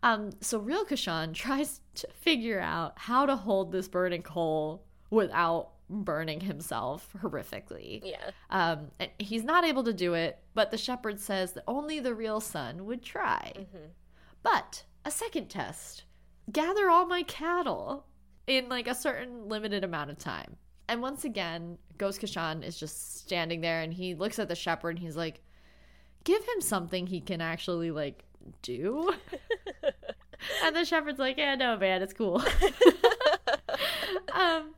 Um, so real Kashan tries to figure out how to hold this burning coal without burning himself horrifically. Yeah. Um, and he's not able to do it, but the shepherd says that only the real son would try. Mm-hmm. But a second test gather all my cattle in like a certain limited amount of time. And once again, Ghost Kashan is just standing there and he looks at the shepherd and he's like, give him something he can actually like do. and the shepherd's like, yeah, no, man, it's cool. um,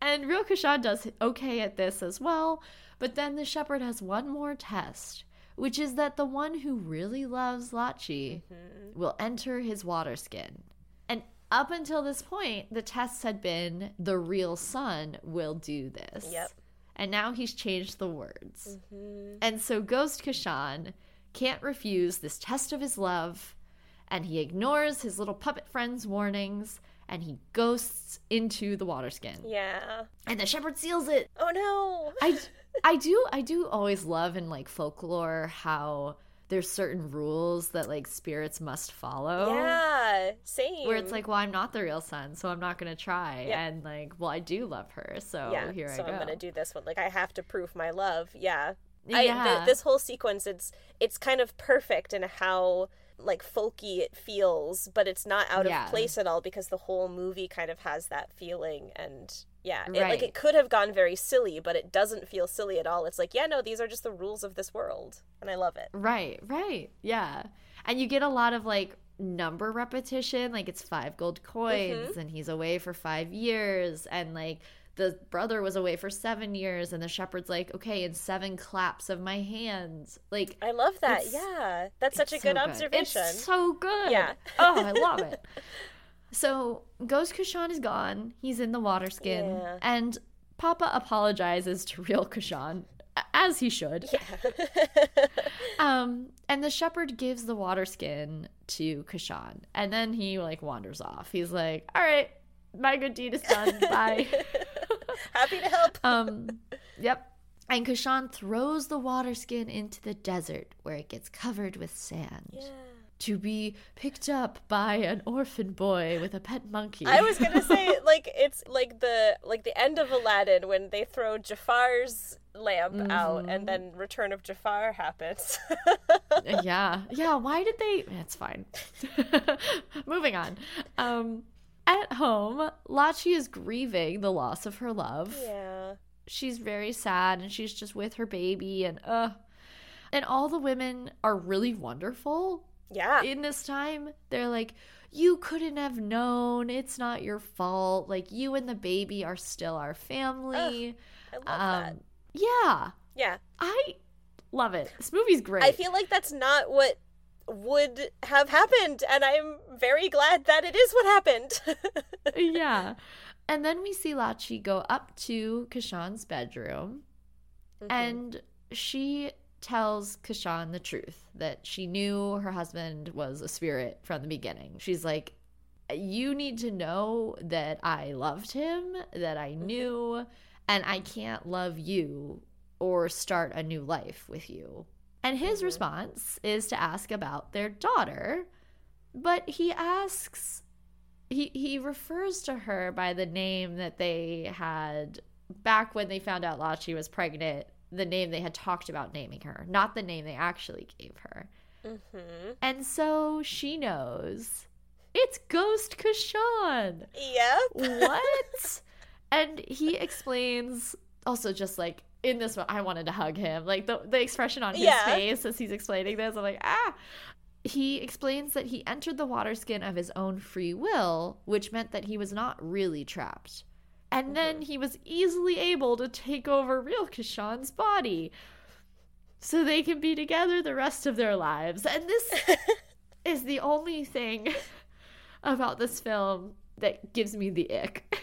and Real Kashan does okay at this as well, but then the shepherd has one more test which is that the one who really loves Lachi Mm-hmm. will enter his water skin. And up until this point, the tests had been the real son will do this. Yep. And now he's changed the words. Mm-hmm. And so Ghost Kashan can't refuse this test of his love, and he ignores his little puppet friend's warnings, and he ghosts into the water skin. Yeah. And the shepherd seals it. Oh no. I I do I do always love in like folklore how there's certain rules that like spirits must follow. Yeah. Same. Where it's like, well, I'm not the real son, so I'm not gonna try. And like, well, I do love her, so yeah. here so I go. So I'm gonna do this one. Like I have to prove my love. Yeah. I, yeah. th- this whole sequence, it's it's kind of perfect in how like folky it feels, but it's not out Yeah. of place at all because the whole movie kind of has that feeling and yeah, it, like it could have gone very silly, but it doesn't feel silly at all. It's like, yeah, no, these are just the rules of this world, and I love it. Right, right. Yeah. And you get a lot of like number repetition, like it's five gold coins Mm-hmm. and he's away for 5 years and like the brother was away for 7 years and the shepherd's like, "Okay, in 7 claps of my hands." Like I love that. Yeah, that's such a good so observation. It's so good. Yeah. oh, I love it. So Ghost Kashan is gone. He's in the water skin. Yeah. And Papa apologizes to real Kashan as he should. yeah. Um, and the shepherd gives the water skin to Kashan and then he like wanders off. He's like, "All right, my good deed is done. Bye." Happy to help. um, yep. And Kashan throws the water skin into the desert, where it gets covered with sand, Yeah. to be picked up by an orphan boy with a pet monkey. I was gonna say like it's like the like the end of Aladdin when they throw Jafar's lamp out and then Return of Jafar happens. yeah yeah why did they it's fine moving on um at home lachi is grieving the loss of her love yeah. she's very sad and she's just with her baby and uh and all the women are really wonderful Yeah. in this time they're like you couldn't have known it's not your fault like you and the baby are still our family I love that. um yeah Yeah. i love it this movie's great I feel like that's not what would have happened and I'm very glad that it is what happened. yeah. And then we see Lachi go up to Kashan's bedroom Mm-hmm. and she tells Kashan the truth that she knew her husband was a spirit from the beginning. She's like, You need to know that I loved him, that I knew, and I can't love you or start a new life with you. And his Mhm. response is to ask about their daughter, but he asks he he refers to her by the name that they had back when they found out Lachi was pregnant, the name they had talked about naming her, not the name they actually gave her. hmm And so she knows it's Ghost Kashan. Yep. What? and he explains also just like in this one, I wanted to hug him. Like the the expression on his Yeah. face as he's explaining this, I'm like, ah. He explains that he entered the water skin of his own free will, which meant that he was not really trapped. And then he was easily able to take over real Kashan's body. So they can be together the rest of their lives. And this is the only thing about this film that gives me the ick.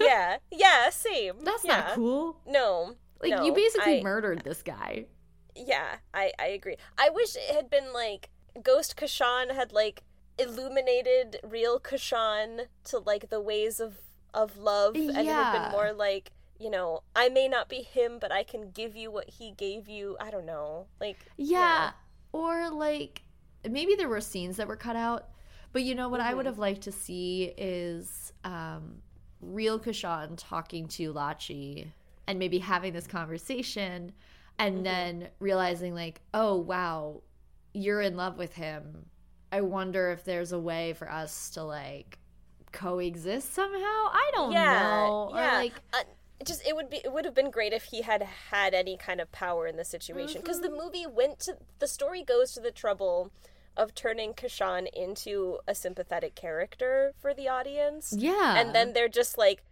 yeah. Yeah, same. That's yeah. not cool. No. Like no, you basically I- murdered this guy. Yeah, I I agree. I wish it had been like Ghost Kashan had like illuminated real Kashan to like the ways of of love and it had been more like, you know, I may not be him, but I can give you what he gave you. I don't know. Like Yeah. Or like maybe there were scenes that were cut out, but you know what I would Mhm. have liked to see is um real Kashan talking to Lachi and maybe having this conversation and Mhm. then realizing like, "Oh, wow, you're in love with him. I wonder if there's a way for us to like coexist somehow. I don't Yeah, know. Or yeah. like uh, it just it would be it would have been great if he had had any kind of power in the situation because Mm-hmm. the movie went to the story goes to the trouble of turning Kashan into a sympathetic character for the audience yeah. and then they're just like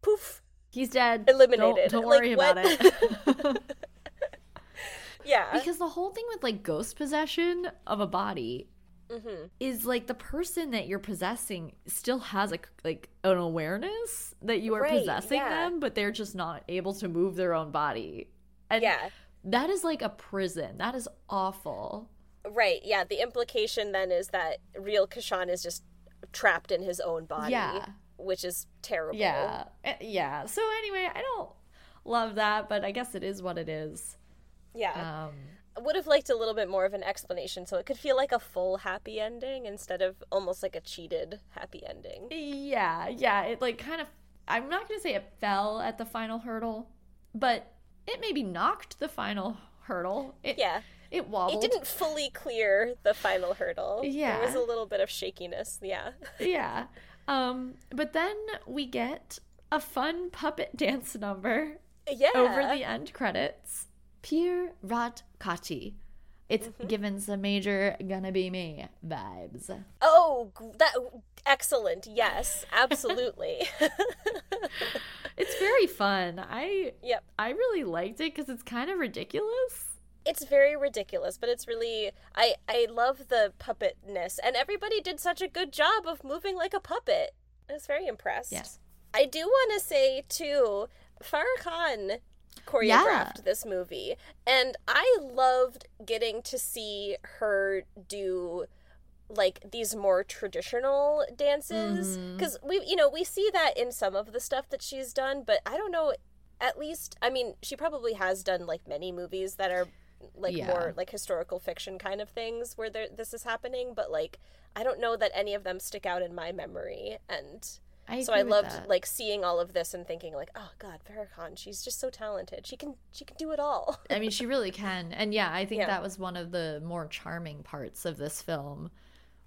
poof he's dead. eliminated Don't, don't worry what? about it. Yeah. Because the whole thing with like ghost possession of a body hmm is like the person that you're possessing still has a like an awareness that you are Right, possessing yeah. them, but they're just not able to move their own body. And Yeah. that is like a prison. That is awful. Right. Yeah. The implication then is that real Kashan is just trapped in his own body. Yeah. Which is terrible. Yeah. Eh, Yeah. So anyway, I don't love that, but I guess it is what it is. Yeah. Um I would have liked a little bit more of an explanation so it could feel like a full happy ending instead of almost like a cheated happy ending. Yeah, yeah. It like kind of. I'm not gonna say it fell at the final hurdle, but it maybe knocked the final hurdle. It, Yeah. It wobbled. It didn't fully clear the final hurdle. Yeah. There was a little bit of shakiness. Yeah. yeah. Um. But then we get a fun puppet dance number Yeah. over the end credits. Phir Raat Kati. It's Mm-hmm. given some major gonna be me vibes. Oh, that excellent. Yes, absolutely. It's very fun. I yep. I really liked it because it's kind of ridiculous. It's very ridiculous, but it's really I I love the puppetness and everybody did such a good job of moving like a puppet. I was very impressed. Yes. I do want to say too, Farah Khan choreographed this movie, and I loved getting to see her do like these more traditional dances mm-hmm. because we you know we see that in some of the stuff that she's done but i don't know at least i mean she probably has done like many movies that are like Yeah. more like historical fiction kind of things where there, this is happening but like i don't know that any of them stick out in my memory and I so I loved that. like seeing all of this and thinking like, oh God, Farah Khan, she's just so talented. She can she can do it all. I mean, she really can. And yeah, I think Yeah. that was one of the more charming parts of this film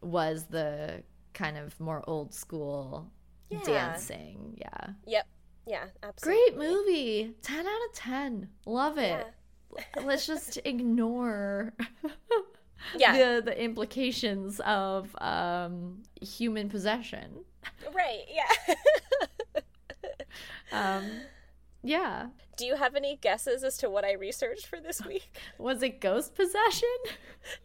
was the kind of more old school Yeah. dancing. Yeah. yep. Yeah, absolutely. Great movie. 10 out of 10. Love it. Let's just ignore Yeah. the the implications of um human possession. Right. Yeah. Um yeah. do you have any guesses as to what I researched for this week? Was it ghost possession?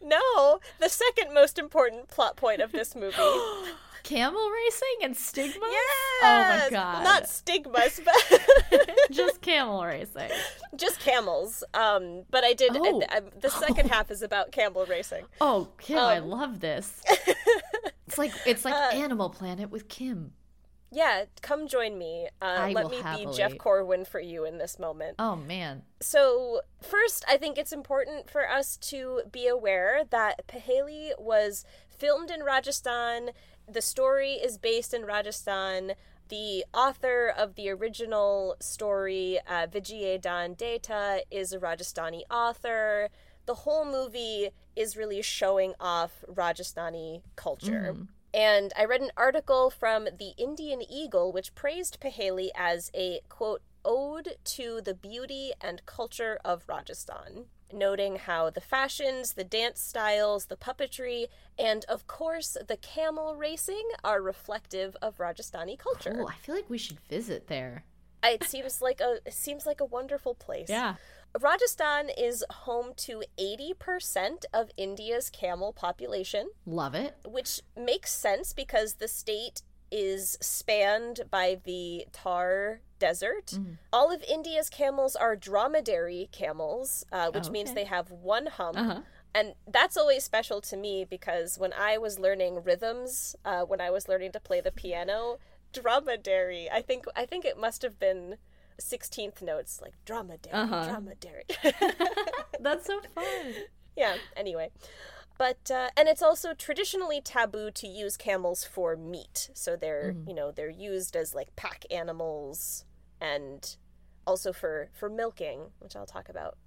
no, the second most important plot point of this movie. Camel racing and stigmas? Yes! Oh my god. Not stigmas, but just camel racing. just camels. Um, but I did. Oh. I, I, the second half is about camel racing. Oh, Kim, I Um, love this. It's like it's like Uh, Animal Planet with Kim. Yeah, come join me. Uh, let me happily. be Jeff Corwin for you in this moment. Oh man. So, first, I think it's important for us to be aware that Paheli was filmed in Rajasthan. The story is based in Rajasthan. The author of the original story, uh, Vijayadan Detha, is a Rajasthani author. The whole movie is really showing off Rajasthani culture. And I read an article from the Indian Eagle, which praised Paheli as a quote, ode to the beauty and culture of Rajasthan, noting how the fashions, the dance styles, the puppetry, and of course the camel racing are reflective of Rajasthani culture. Oh, I feel like we should visit there. It seems like a it seems like a wonderful place. Yeah. Rajasthan is home to 80% of India's camel population Love it. which makes sense because the state is spanned by the Thar Desert. Mm-hmm. All of India's camels are dromedary camels, uh, which Oh, means they have one hump. Uh-huh. And that's always special to me because when I was learning rhythms, uh, when I was learning to play the piano, dromedary. I think I think it must have been sixteenth notes, like dromedary, Uh-huh. dromedary. That's so fun. yeah anyway but uh, and it's also traditionally taboo to use camels for meat so they're Mm-hmm. you know they're used as like pack animals and also for for milking which i'll talk about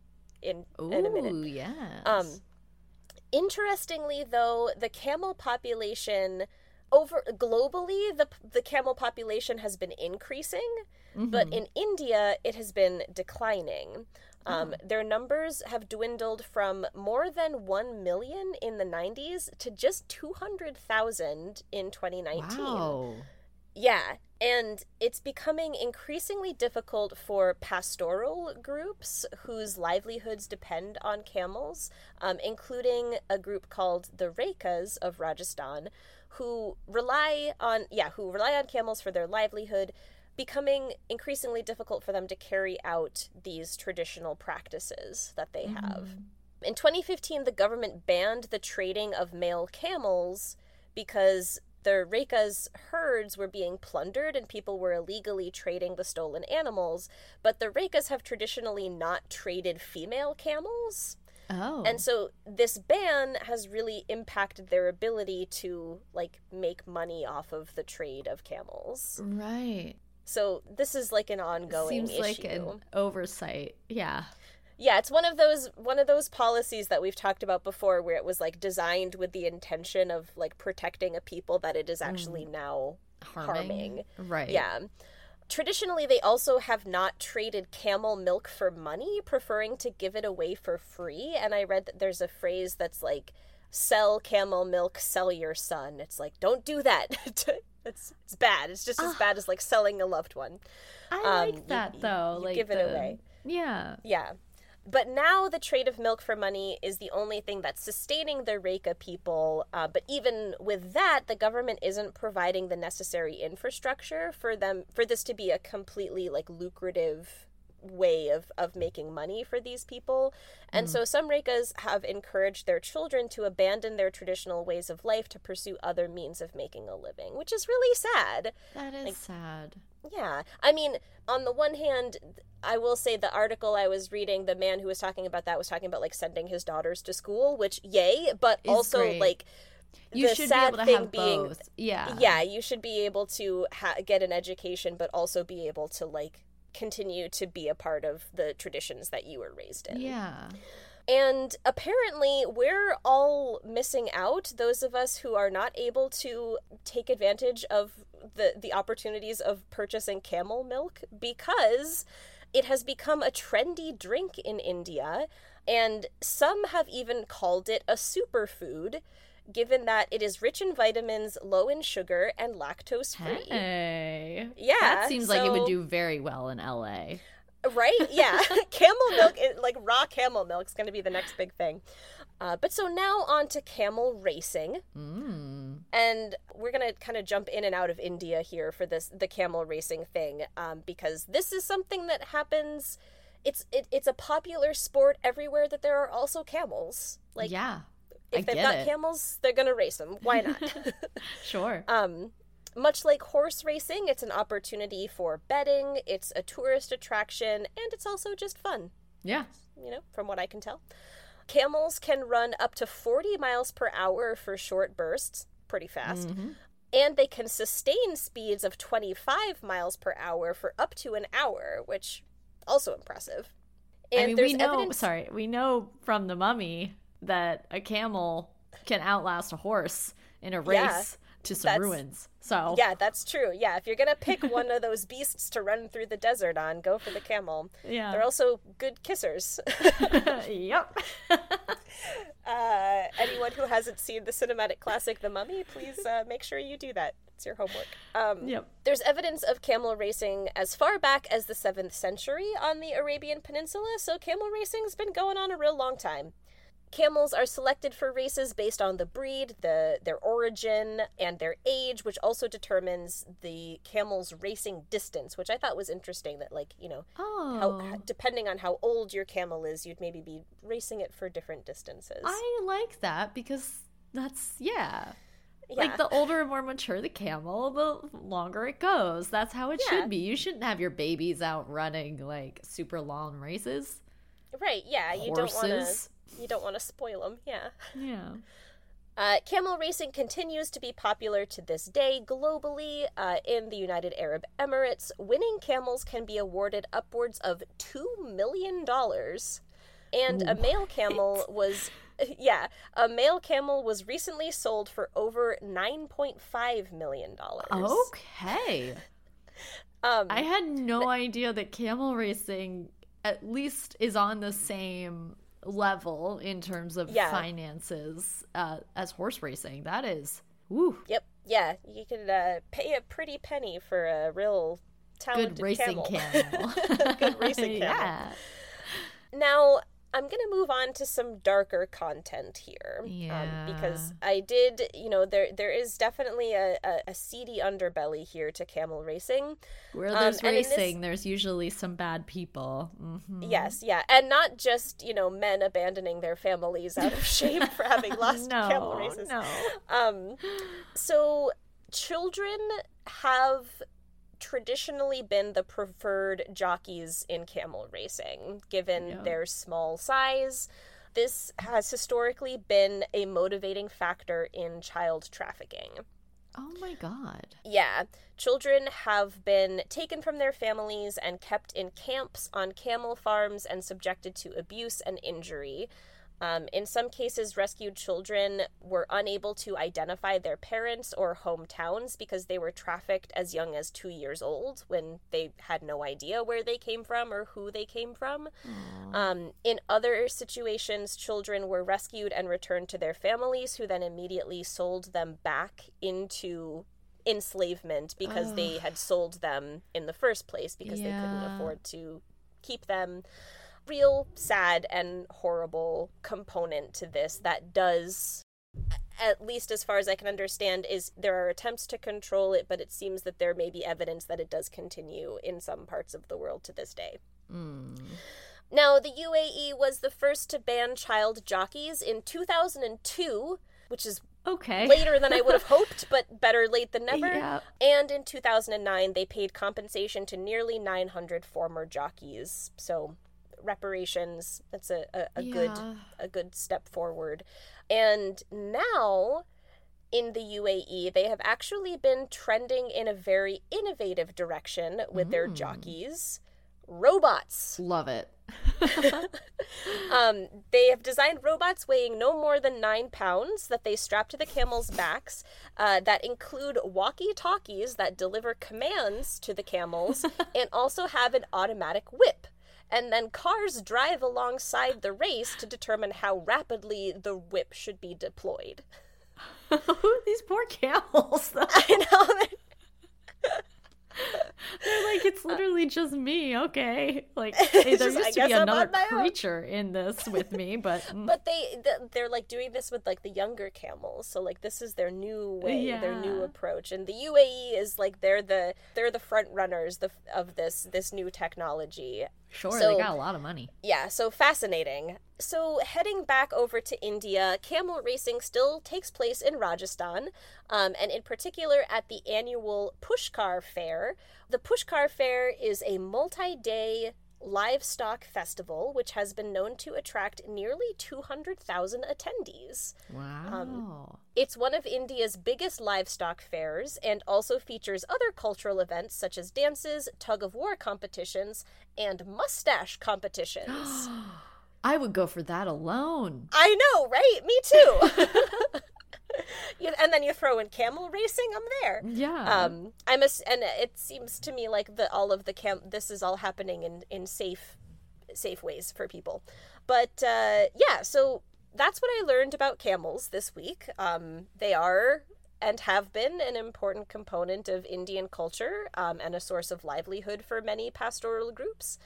in in a minute Ooh, yes. um interestingly though the camel population over globally the the camel population has been increasing but Mhm. in India it has been declining. Um, Their numbers have dwindled from more than 1 million in the 90s to just 200,000 in 2019. Wow. Yeah, and it's becoming increasingly difficult for pastoral groups whose livelihoods depend on camels, um, including a group called the Raikas of Rajasthan, who rely on yeah who rely on camels for their livelihood becoming increasingly difficult for them to carry out these traditional practices that they have. Mm. In 2015, the government banned the trading of male camels because the Raikas herds were being plundered and people were illegally trading the stolen animals, but the Raikas have traditionally not traded female camels. Oh. And so this ban has really impacted their ability to like make money off of the trade of camels. Right. So this is like an ongoing Seems issue. like an oversight. Yeah. Yeah, it's one of those one of those policies that we've talked about before where it was like designed with the intention of like protecting a people that it is actually mm. now harming. harming. Right. Yeah. Traditionally, they also have not traded camel milk for money, preferring to give it away for free. And I read that there's a phrase that's like, sell camel milk, sell your son. It's like, don't do that. it's, it's bad. It's just as bad as like selling a loved one. I um, like that you, though. You, like give the... it away. Yeah. Yeah. But now the trade of milk for money is the only thing that's sustaining the Raika people. Uh, but even with that, the government isn't providing the necessary infrastructure for them for this to be a completely like lucrative way of, of making money for these people. And mm. so some Raikas have encouraged their children to abandon their traditional ways of life to pursue other means of making a living, which is really sad. That is like, sad. Yeah. I mean, on the one hand, I will say the article I was reading, the man who was talking about that was talking about like sending his daughters to school, which yay, but is also great. like you the should sad be able to have being, both. Yeah. Yeah, you should be able to ha- get an education, but also be able to like continue to be a part of the traditions that you were raised in. Yeah. And apparently, we're all missing out, those of us who are not able to take advantage of the, the opportunities of purchasing camel milk because it has become a trendy drink in India. And some have even called it a superfood given that it is rich in vitamins, low in sugar, and lactose free. Hey. Yeah. That seems so... like it would do very well in LA. Right? Yeah. camel milk, like raw camel milk, is going to be the next big thing. Uh, but so now on to camel racing. Mm. And we're going to kind of jump in and out of India here for this the camel racing thing um, because this is something that happens it's it, it's a popular sport everywhere that there are also camels. Like Yeah if they've got it. camels, they're gonna race them. Why not? sure. Um, much like horse racing, it's an opportunity for betting. It's a tourist attraction, and it's also just fun. Yeah. You know, from what I can tell, camels can run up to forty miles per hour for short bursts, pretty fast. Mm-hmm. And they can sustain speeds of 25 miles per hour for up to an hour, which also impressive. And I mean, we know. Evidence... Sorry, we know from the Mummy that a camel can outlast a horse in a race yeah, to some ruins. So yeah, that's true. Yeah, if you're gonna pick one of those beasts to run through the desert on, go for the camel. Yeah, they're also good kissers. yep. uh, anyone who hasn't seen the cinematic classic The Mummy, please uh, make sure you do that. It's your homework. Um, yep. There's evidence of camel racing as far back as the seventh century on the Arabian Peninsula, so camel racing's been going on a real long time. Camels are selected for races based on the breed, the their origin, and their age, which also determines the camel's racing distance, which I thought was interesting that like, you know, oh. how depending on how old your camel is, you'd maybe be racing it for different distances. I like that because that's yeah. Yeah. Like the older and more mature the camel, the longer it goes. That's how it yeah. should be. You shouldn't have your babies out running like super long races. Right, yeah. Horses. You don't want to you don't want to spoil them. Yeah. Yeah. Uh, camel racing continues to be popular to this day globally. Uh, in the United Arab Emirates, winning camels can be awarded upwards of $2 million. And a male camel was, yeah, a male camel was recently sold for over $9.5 million. Okay. um, I had no idea that camel racing at least is on the same level in terms of yeah. finances uh, as horse racing. That is, woo. Yep. Yeah, you can uh, pay a pretty penny for a real talented Good racing camel. camel. Good racing camel. yeah. Now, I'm going to move on to some darker content here. Yeah. because I did, you know, there there is definitely a, a, a seedy underbelly here to camel racing. Where Um, there's and in this- racing, there's usually some bad people. Mhm. Yes, yeah. And not just, you know, men abandoning their families out of shame for having lost no, camel races. No. Um, so children have traditionally been the preferred jockeys in camel racing, given Yeah. their small size. This has historically been a motivating factor in child trafficking. Oh my god. Yeah, children have been taken from their families and kept in camps on camel farms and subjected to abuse and injury. Um, in some cases, rescued children were unable to identify their parents or hometowns because they were trafficked as young as two years old when they had no idea where they came from or who they came from. Um, in other situations, children were rescued and returned to their families, who then immediately sold them back into enslavement because they had sold them in the first place because they couldn't afford to keep them. Real sad and horrible component to this that does at least as far as I can understand, is there are attempts to control it, but it seems that there may be evidence that it does continue in some parts of the world to this day. Mm. Now, the UAE was the first to ban child jockeys in 2002, which is Okay. later than I would have hoped, but better late than never. Yeah. And in 2009, they paid compensation to nearly 900 former jockeys. So, reparations, that's a, a, a good a good step forward. And now in the UAE, they have actually been trending in a very innovative direction with their Mm. jockeys. Robots. Love it. Um, they have designed robots weighing no more than nine pounds that they strap to the camels' backs uh, that include walkie talkies that deliver commands to the camels and also have an automatic whip. And then cars drive alongside the race to determine how rapidly the whip should be deployed. These poor camels. though. I know. They're like, it's literally just me, okay? Like, hey, there Just, used to be another own. creature in this with me, but, mm, But they they're like doing this with like the younger camels. So like this is their new way, their new approach. And the UAE is like they're the they're the front runners the, of this this new technology. sure, so- they got a lot of money. Yeah, so fascinating. So heading back over to India, camel racing still takes place in Rajasthan, um, and in particular at the annual Pushkar Fair. The Pushkar Fair is a multi-day livestock festival which has been known to attract nearly 200,000 attendees. Wow. It's one of India's biggest livestock fairs and also features other cultural events such as dances, tug of war competitions, and mustache competitions. I would go for that alone. I know, right? Me too. You- and then you throw in camel racing, I'm there. Yeah. Um, I'm a, and it seems to me like the all of the cam. This is all happening in in safe, safe ways for people. But uh, yeah, so that's what I learned about camels this week. Um, they are and have been an important component of Indian culture um, and a source of livelihood for many pastoral groups.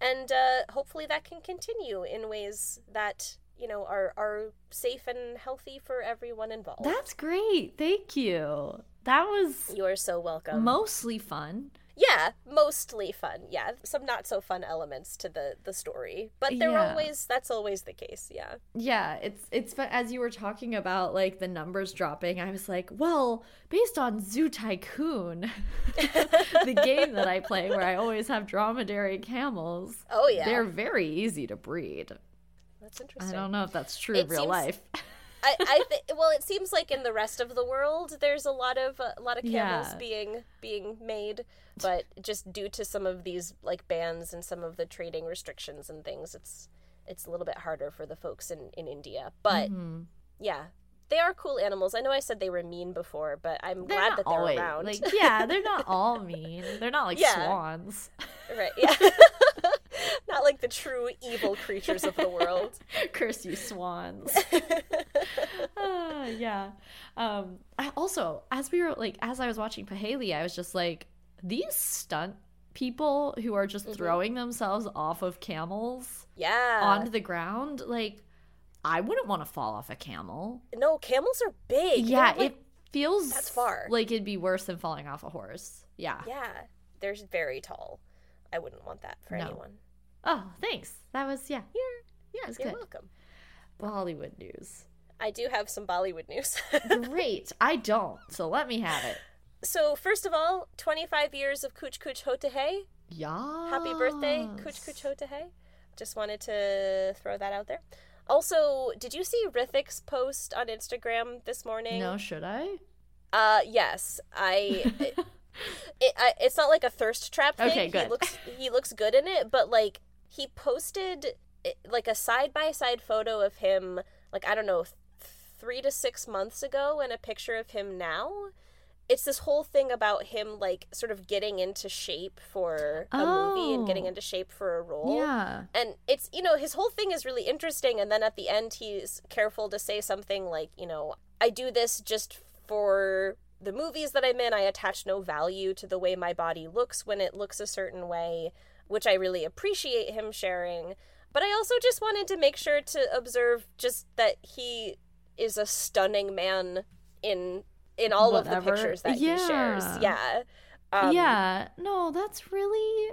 And uh, hopefully that can continue in ways that you know are are safe and healthy for everyone involved. That's great. Thank you. That was you are so welcome. mostly fun. Yeah, mostly fun. Yeah, some not so fun elements to the the story, but they're Yeah. always that's always the case. Yeah. Yeah, it's it's fun. As you were talking about like the numbers dropping, I was like, well, based on Zoo Tycoon, the game that I play where I always have dromedary camels, Oh yeah. they're very easy to breed. that's interesting. I don't know if that's true It in real seems- life. I, I th- well, it seems like in the rest of the world, there's a lot of a lot of camels Yeah. being being made, but just due to some of these like bans and some of the trading restrictions and things, it's it's a little bit harder for the folks in in India. But Mhm. yeah, they are cool animals. I know I said they were mean before, but I'm They're glad that they're always around. like yeah, they're not all mean. They're not like Yeah. swans. right? Yeah. Not like the true evil creatures of the world. Curse you, swans. uh, yeah. Um, I also, as we were like, as I was watching Paheli, I was just like, these stunt people who are just Mhm. throwing themselves off of camels Yeah. onto the ground, like, I wouldn't want to fall off a camel. no, camels are big. Yeah, like, it feels that's far. like it'd be worse than falling off a horse. Yeah. Yeah, they're very tall. I wouldn't want that for No. anyone. Oh, thanks. That was yeah. Yeah, That's you're good. welcome. Bollywood news. I do have some Bollywood news. Great. I don't. So let me have it. So, first of all, 25 years of Kuch Kuch Hota Hai. Yeah. Happy birthday, Kuch Kuch Hota Hai. Just wanted to throw that out there. Also, did you see Hrithik's post on Instagram this morning? No, should I? Uh, yes. I. it, it, I, it's not like a thirst trap thing. Okay, He looks he looks good in it, but like he posted eh, like a side by side photo of him, like I don't know, th- three to six months ago, and a picture of him now. It's this whole thing about him like sort of getting into shape for a movie and getting Oh. into shape for a role. Yeah. And it's, you know, his whole thing is really interesting. And then at the end, he's careful to say something like, you know, I do this just for the movies that I'm in. I attach no value to the way my body looks when it looks a certain way, which I really appreciate him sharing. But I also just wanted to make sure to observe just that he is a stunning man in in all of the pictures that he shares. Yeah. Yeah. Um, yeah. No, that's really,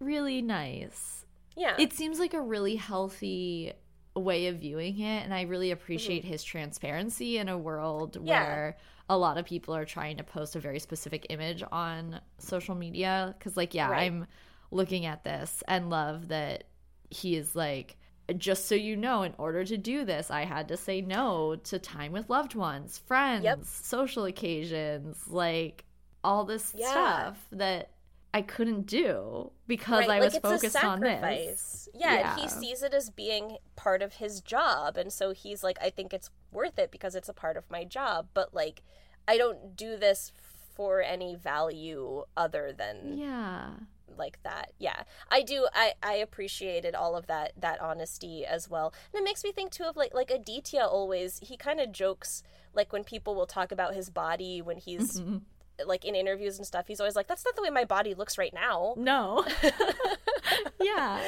really nice. Yeah. It seems like a really healthy way of viewing it. And I really appreciate his transparency in a world Mm-hmm. Yeah. where a lot of people are trying to post a very specific image on social media. Cause, like, yeah, Right. I'm looking at this and love that he is like, just so you know, in order to do this, I had to say no to time with loved ones, friends, social occasions, like all this Yeah. stuff that I couldn't do because Right, I like, was focused on this. sacrifice. Yeah, and he sees it as being part of his job, and so he's like, I think it's worth it because it's a part of my job. But like, I don't do this for any value other than Yeah. Like that. Yeah, I do. I I appreciated all of that that honesty as well, and it makes me think too of like like Aditya always. He kind of jokes like when people will talk about his body when he's Mhm. like in interviews and stuff. He's always like, "That's not the way my body looks right now." No. yeah.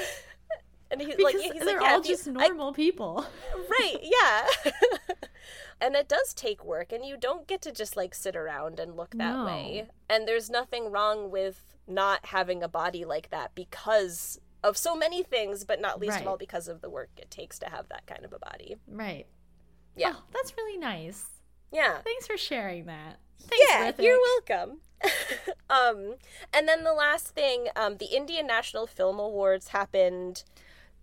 And he, Because like, he's like, they're like, yeah, all you- just I- normal people. right, yeah. and it does take work, and you don't get to just like sit around and look that No. way. And there's nothing wrong with not having a body like that because of so many things, but not least Right. of all because of the work it takes to have that kind of a body. Right. Yeah. Oh, that's really nice. Yeah. Thanks for sharing that. Thanks, yeah, Hrithik. you're welcome. um, and then the last thing, um, the Indian National Film Awards happened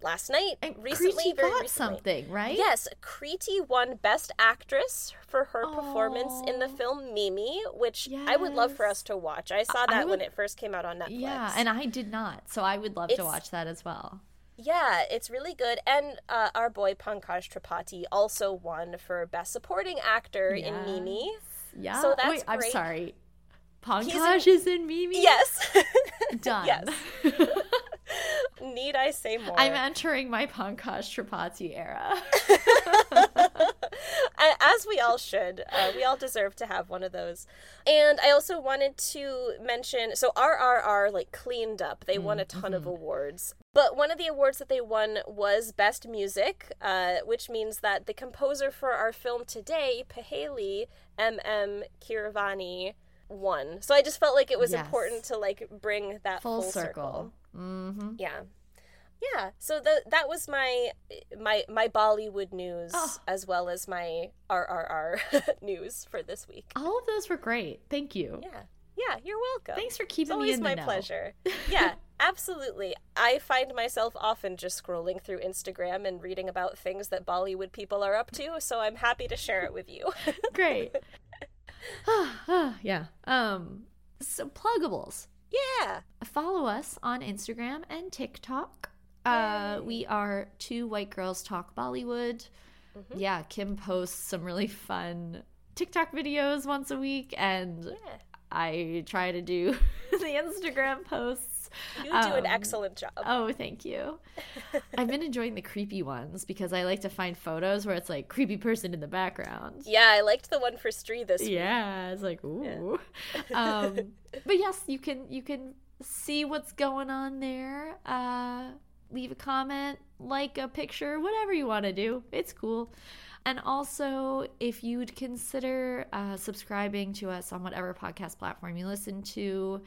last night. And recently, Kriti very recently. something, right? Yes, Kriti won Best Actress for her performance in the film Mimi, which I would love for us to watch. I saw I that when it first came out on Netflix. Yeah, and I did not, so I would love to watch that as well. yeah, it's really good. And uh, our boy Pankaj Tripathi also won for Best Supporting Actor in Mimi. Yeah. So that's Wait, I'm sorry. Pankaj is in Mimi. Yes. Done. yes. Need I say more? I'm entering my Pankaj Tripathi era. As we all should. Uh, we all deserve to have one of those. And I also wanted to mention so RRR like cleaned up. They won a ton of awards. But one of the awards that they won was Best Music, uh, which means that the composer for our film today, Paheli M.M. Keeravani, won. So I just felt like it was Yes. important to like bring that Full, full, circle. Mm-hmm. yeah yeah so the that was my my my bollywood news Oh. as well as my rrr news for this week All of those were great. Thank you. yeah yeah you're welcome Thanks for it's keeping me always in my the know. pleasure yeah absolutely i find myself often just scrolling through instagram and reading about things that bollywood people are up to so i'm happy to share it with you Great. yeah. Um. So pluggables. Yeah Follow us on Instagram and TikTok. Uh, we are two white girls talk Bollywood. Mhm. Yeah, Kim posts some really fun TikTok videos once a week, and yeah I try to do the Instagram posts. You do an Um, excellent job. Oh, thank you. I've been enjoying the creepy ones because I like to find photos where it's like creepy person in the background. yeah, I liked the one for Stree this week. Yeah, it's like ooh. um, but yes, you can you can see what's going on there. Uh, leave a comment, like a picture, whatever you want to do. It's cool. And also, if you'd consider uh, subscribing to us on whatever podcast platform you listen to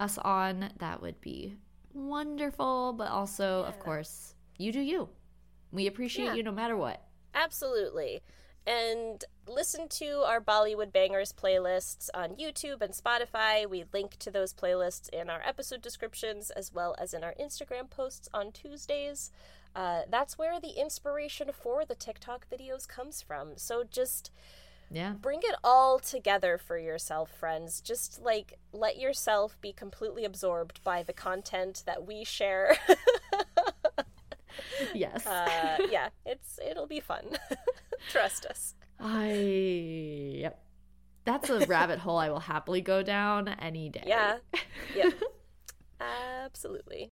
us on, that would be wonderful. But also, of course, you do you. We appreciate Yeah. you no matter what. Absolutely. And listen to our Bollywood Bangers playlists on YouTube and Spotify. We link to those playlists in our episode descriptions as well as in our Instagram posts on Tuesdays. Uh, that's where the inspiration for the TikTok videos comes from. So just Yeah. bring it all together for yourself, friends. Just like let yourself be completely absorbed by the content that we share. Yes. uh, yeah, it's it'll be fun. Trust us. I yep. That's a rabbit hole I will happily go down any day. Yeah. Yep. Absolutely.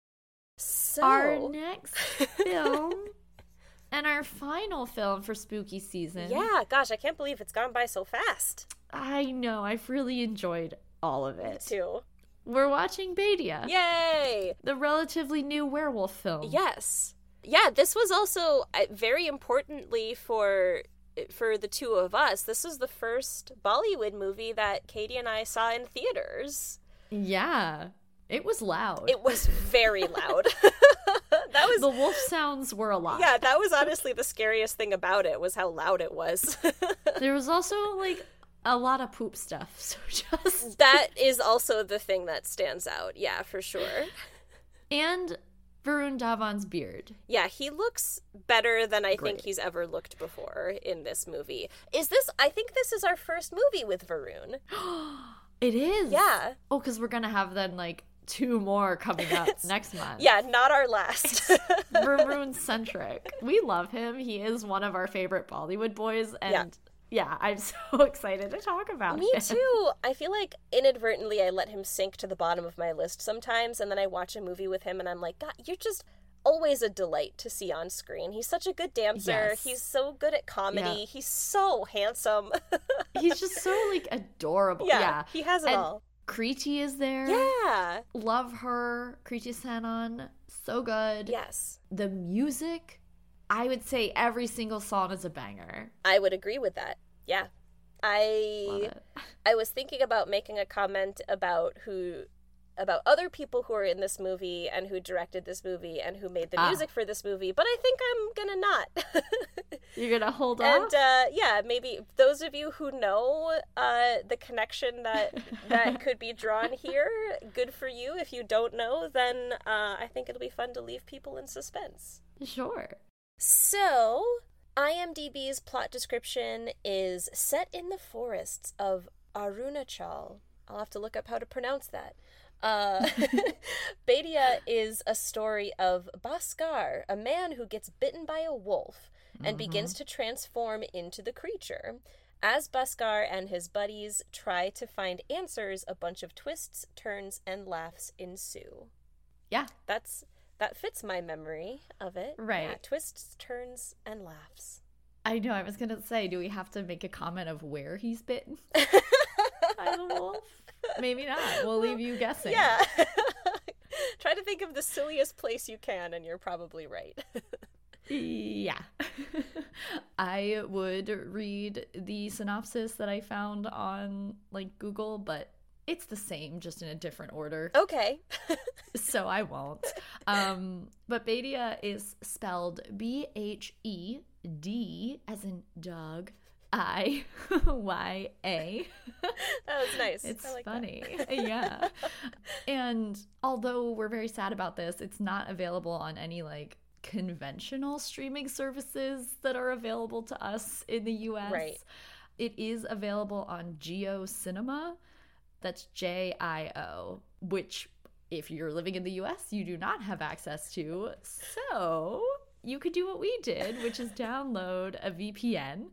So Our next film and our final film for spooky season. Yeah, gosh, I can't believe it's gone by so fast. I know. I've really enjoyed all of it. Me too. We're watching Bhediya, Yay! the relatively new werewolf film. Yes. Yeah, this was also uh, very importantly for for the two of us. This was the first Bollywood movie that Katie and I saw in theaters. Yeah. It was loud. It was very loud. that was the wolf sounds were a lot. yeah, that was honestly the scariest thing about it was how loud it was. There was also like a lot of poop stuff. So just that is also the thing that stands out. Yeah, for sure. and Varun Dhawan's beard. Yeah, he looks better than I think he's ever looked before in this movie. Is this I think this is our first movie with Varun. It is. Yeah. Oh, because we're gonna have then like two more coming up next month. Yeah, not our last. Varun centric. We love him. He is one of our favorite Bollywood boys, and yeah, I'm so excited to talk about Me him. too. I feel like inadvertently I let him sink to the bottom of my list sometimes, and then I watch a movie with him and I'm like, God, you're just always a delight to see on screen. He's such a good dancer. Yes. He's so good at comedy. Yeah. He's so handsome. He's just so like adorable. yeah, Yeah. he has it And all. Kriti is there. Yeah. Love her. Kriti Sanon. So good. Yes. The music, I would say every single song is a banger. I would agree with that. Yeah. I. I was thinking about making a comment about who about other people who are in this movie and who directed this movie and who made the Ah. music for this movie, but I think I'm gonna not. You're gonna hold off. and uh, yeah, maybe those of you who know uh, the connection that that could be drawn here, good for you. If you don't know, then uh, I think it'll be fun to leave people in suspense. sure. So, IMDb's plot description is set in the forests of Arunachal. I'll have to look up how to pronounce that. Uh, Bhediya is a story of Bhaskar, a man who gets bitten by a wolf and begins to transform into the creature. As Bhaskar and his buddies try to find answers, a bunch of twists, turns, and laughs ensue. Yeah. That's that fits my memory of it. Right. Yeah, twists, turns, and laughs. I know. I was gonna say, do we have to make a comment of where he's bitten by the wolf? Maybe not. We'll leave you guessing. Yeah. Try to think of the silliest place you can, and you're probably right. Yeah. I would read the synopsis that I found on like Google, but it's the same, just in a different order. okay. So I won't. Um, but Bhediya is spelled B H E D as in dog, I Y A. That was nice. It's like funny. yeah. And although we're very sad about this, it's not available on any like conventional streaming services that are available to us in the US. Right. It is available on JioCinema. That's J I O, which if you're living in the US, you do not have access to. So, you could do what we did, which is download a VPN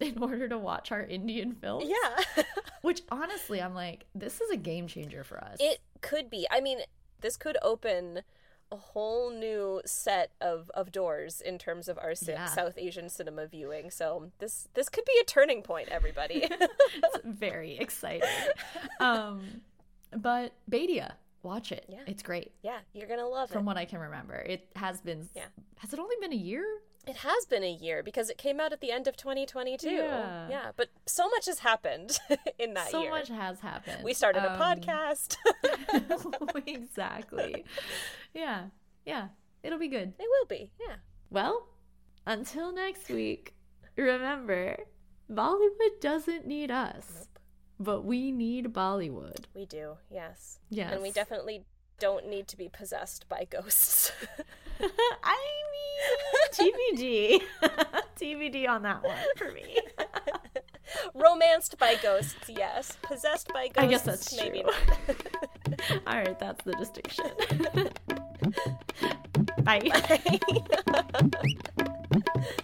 in order to watch our Indian films. Yeah. Which honestly, I'm like, this is a game changer for us. it could be. I mean, this could open a whole new set of, of doors in terms of our Yeah. South Asian cinema viewing. So this this could be a turning point, everybody. it's very exciting. Um, but Bhediya, watch it. Yeah. It's great. yeah, you're gonna love From it. From what I can remember, it has been. Yeah. Has it only been a year? It has been a year because it came out at the end of 2022. Yeah. yeah but so much has happened in that so year. So much has happened. We started a Um, podcast. exactly. Yeah. Yeah. It'll be good. it will be. Yeah. Well, until next week, remember Bollywood doesn't need us, but we need Bollywood. We do. Yes. Yes. And we definitely don't need to be possessed by ghosts. I mean, TBD. TBD on that one for me. Romanced by ghosts, yes. Possessed by ghosts, I guess that's maybe true. not. All right, that's the distinction. Bye. Bye.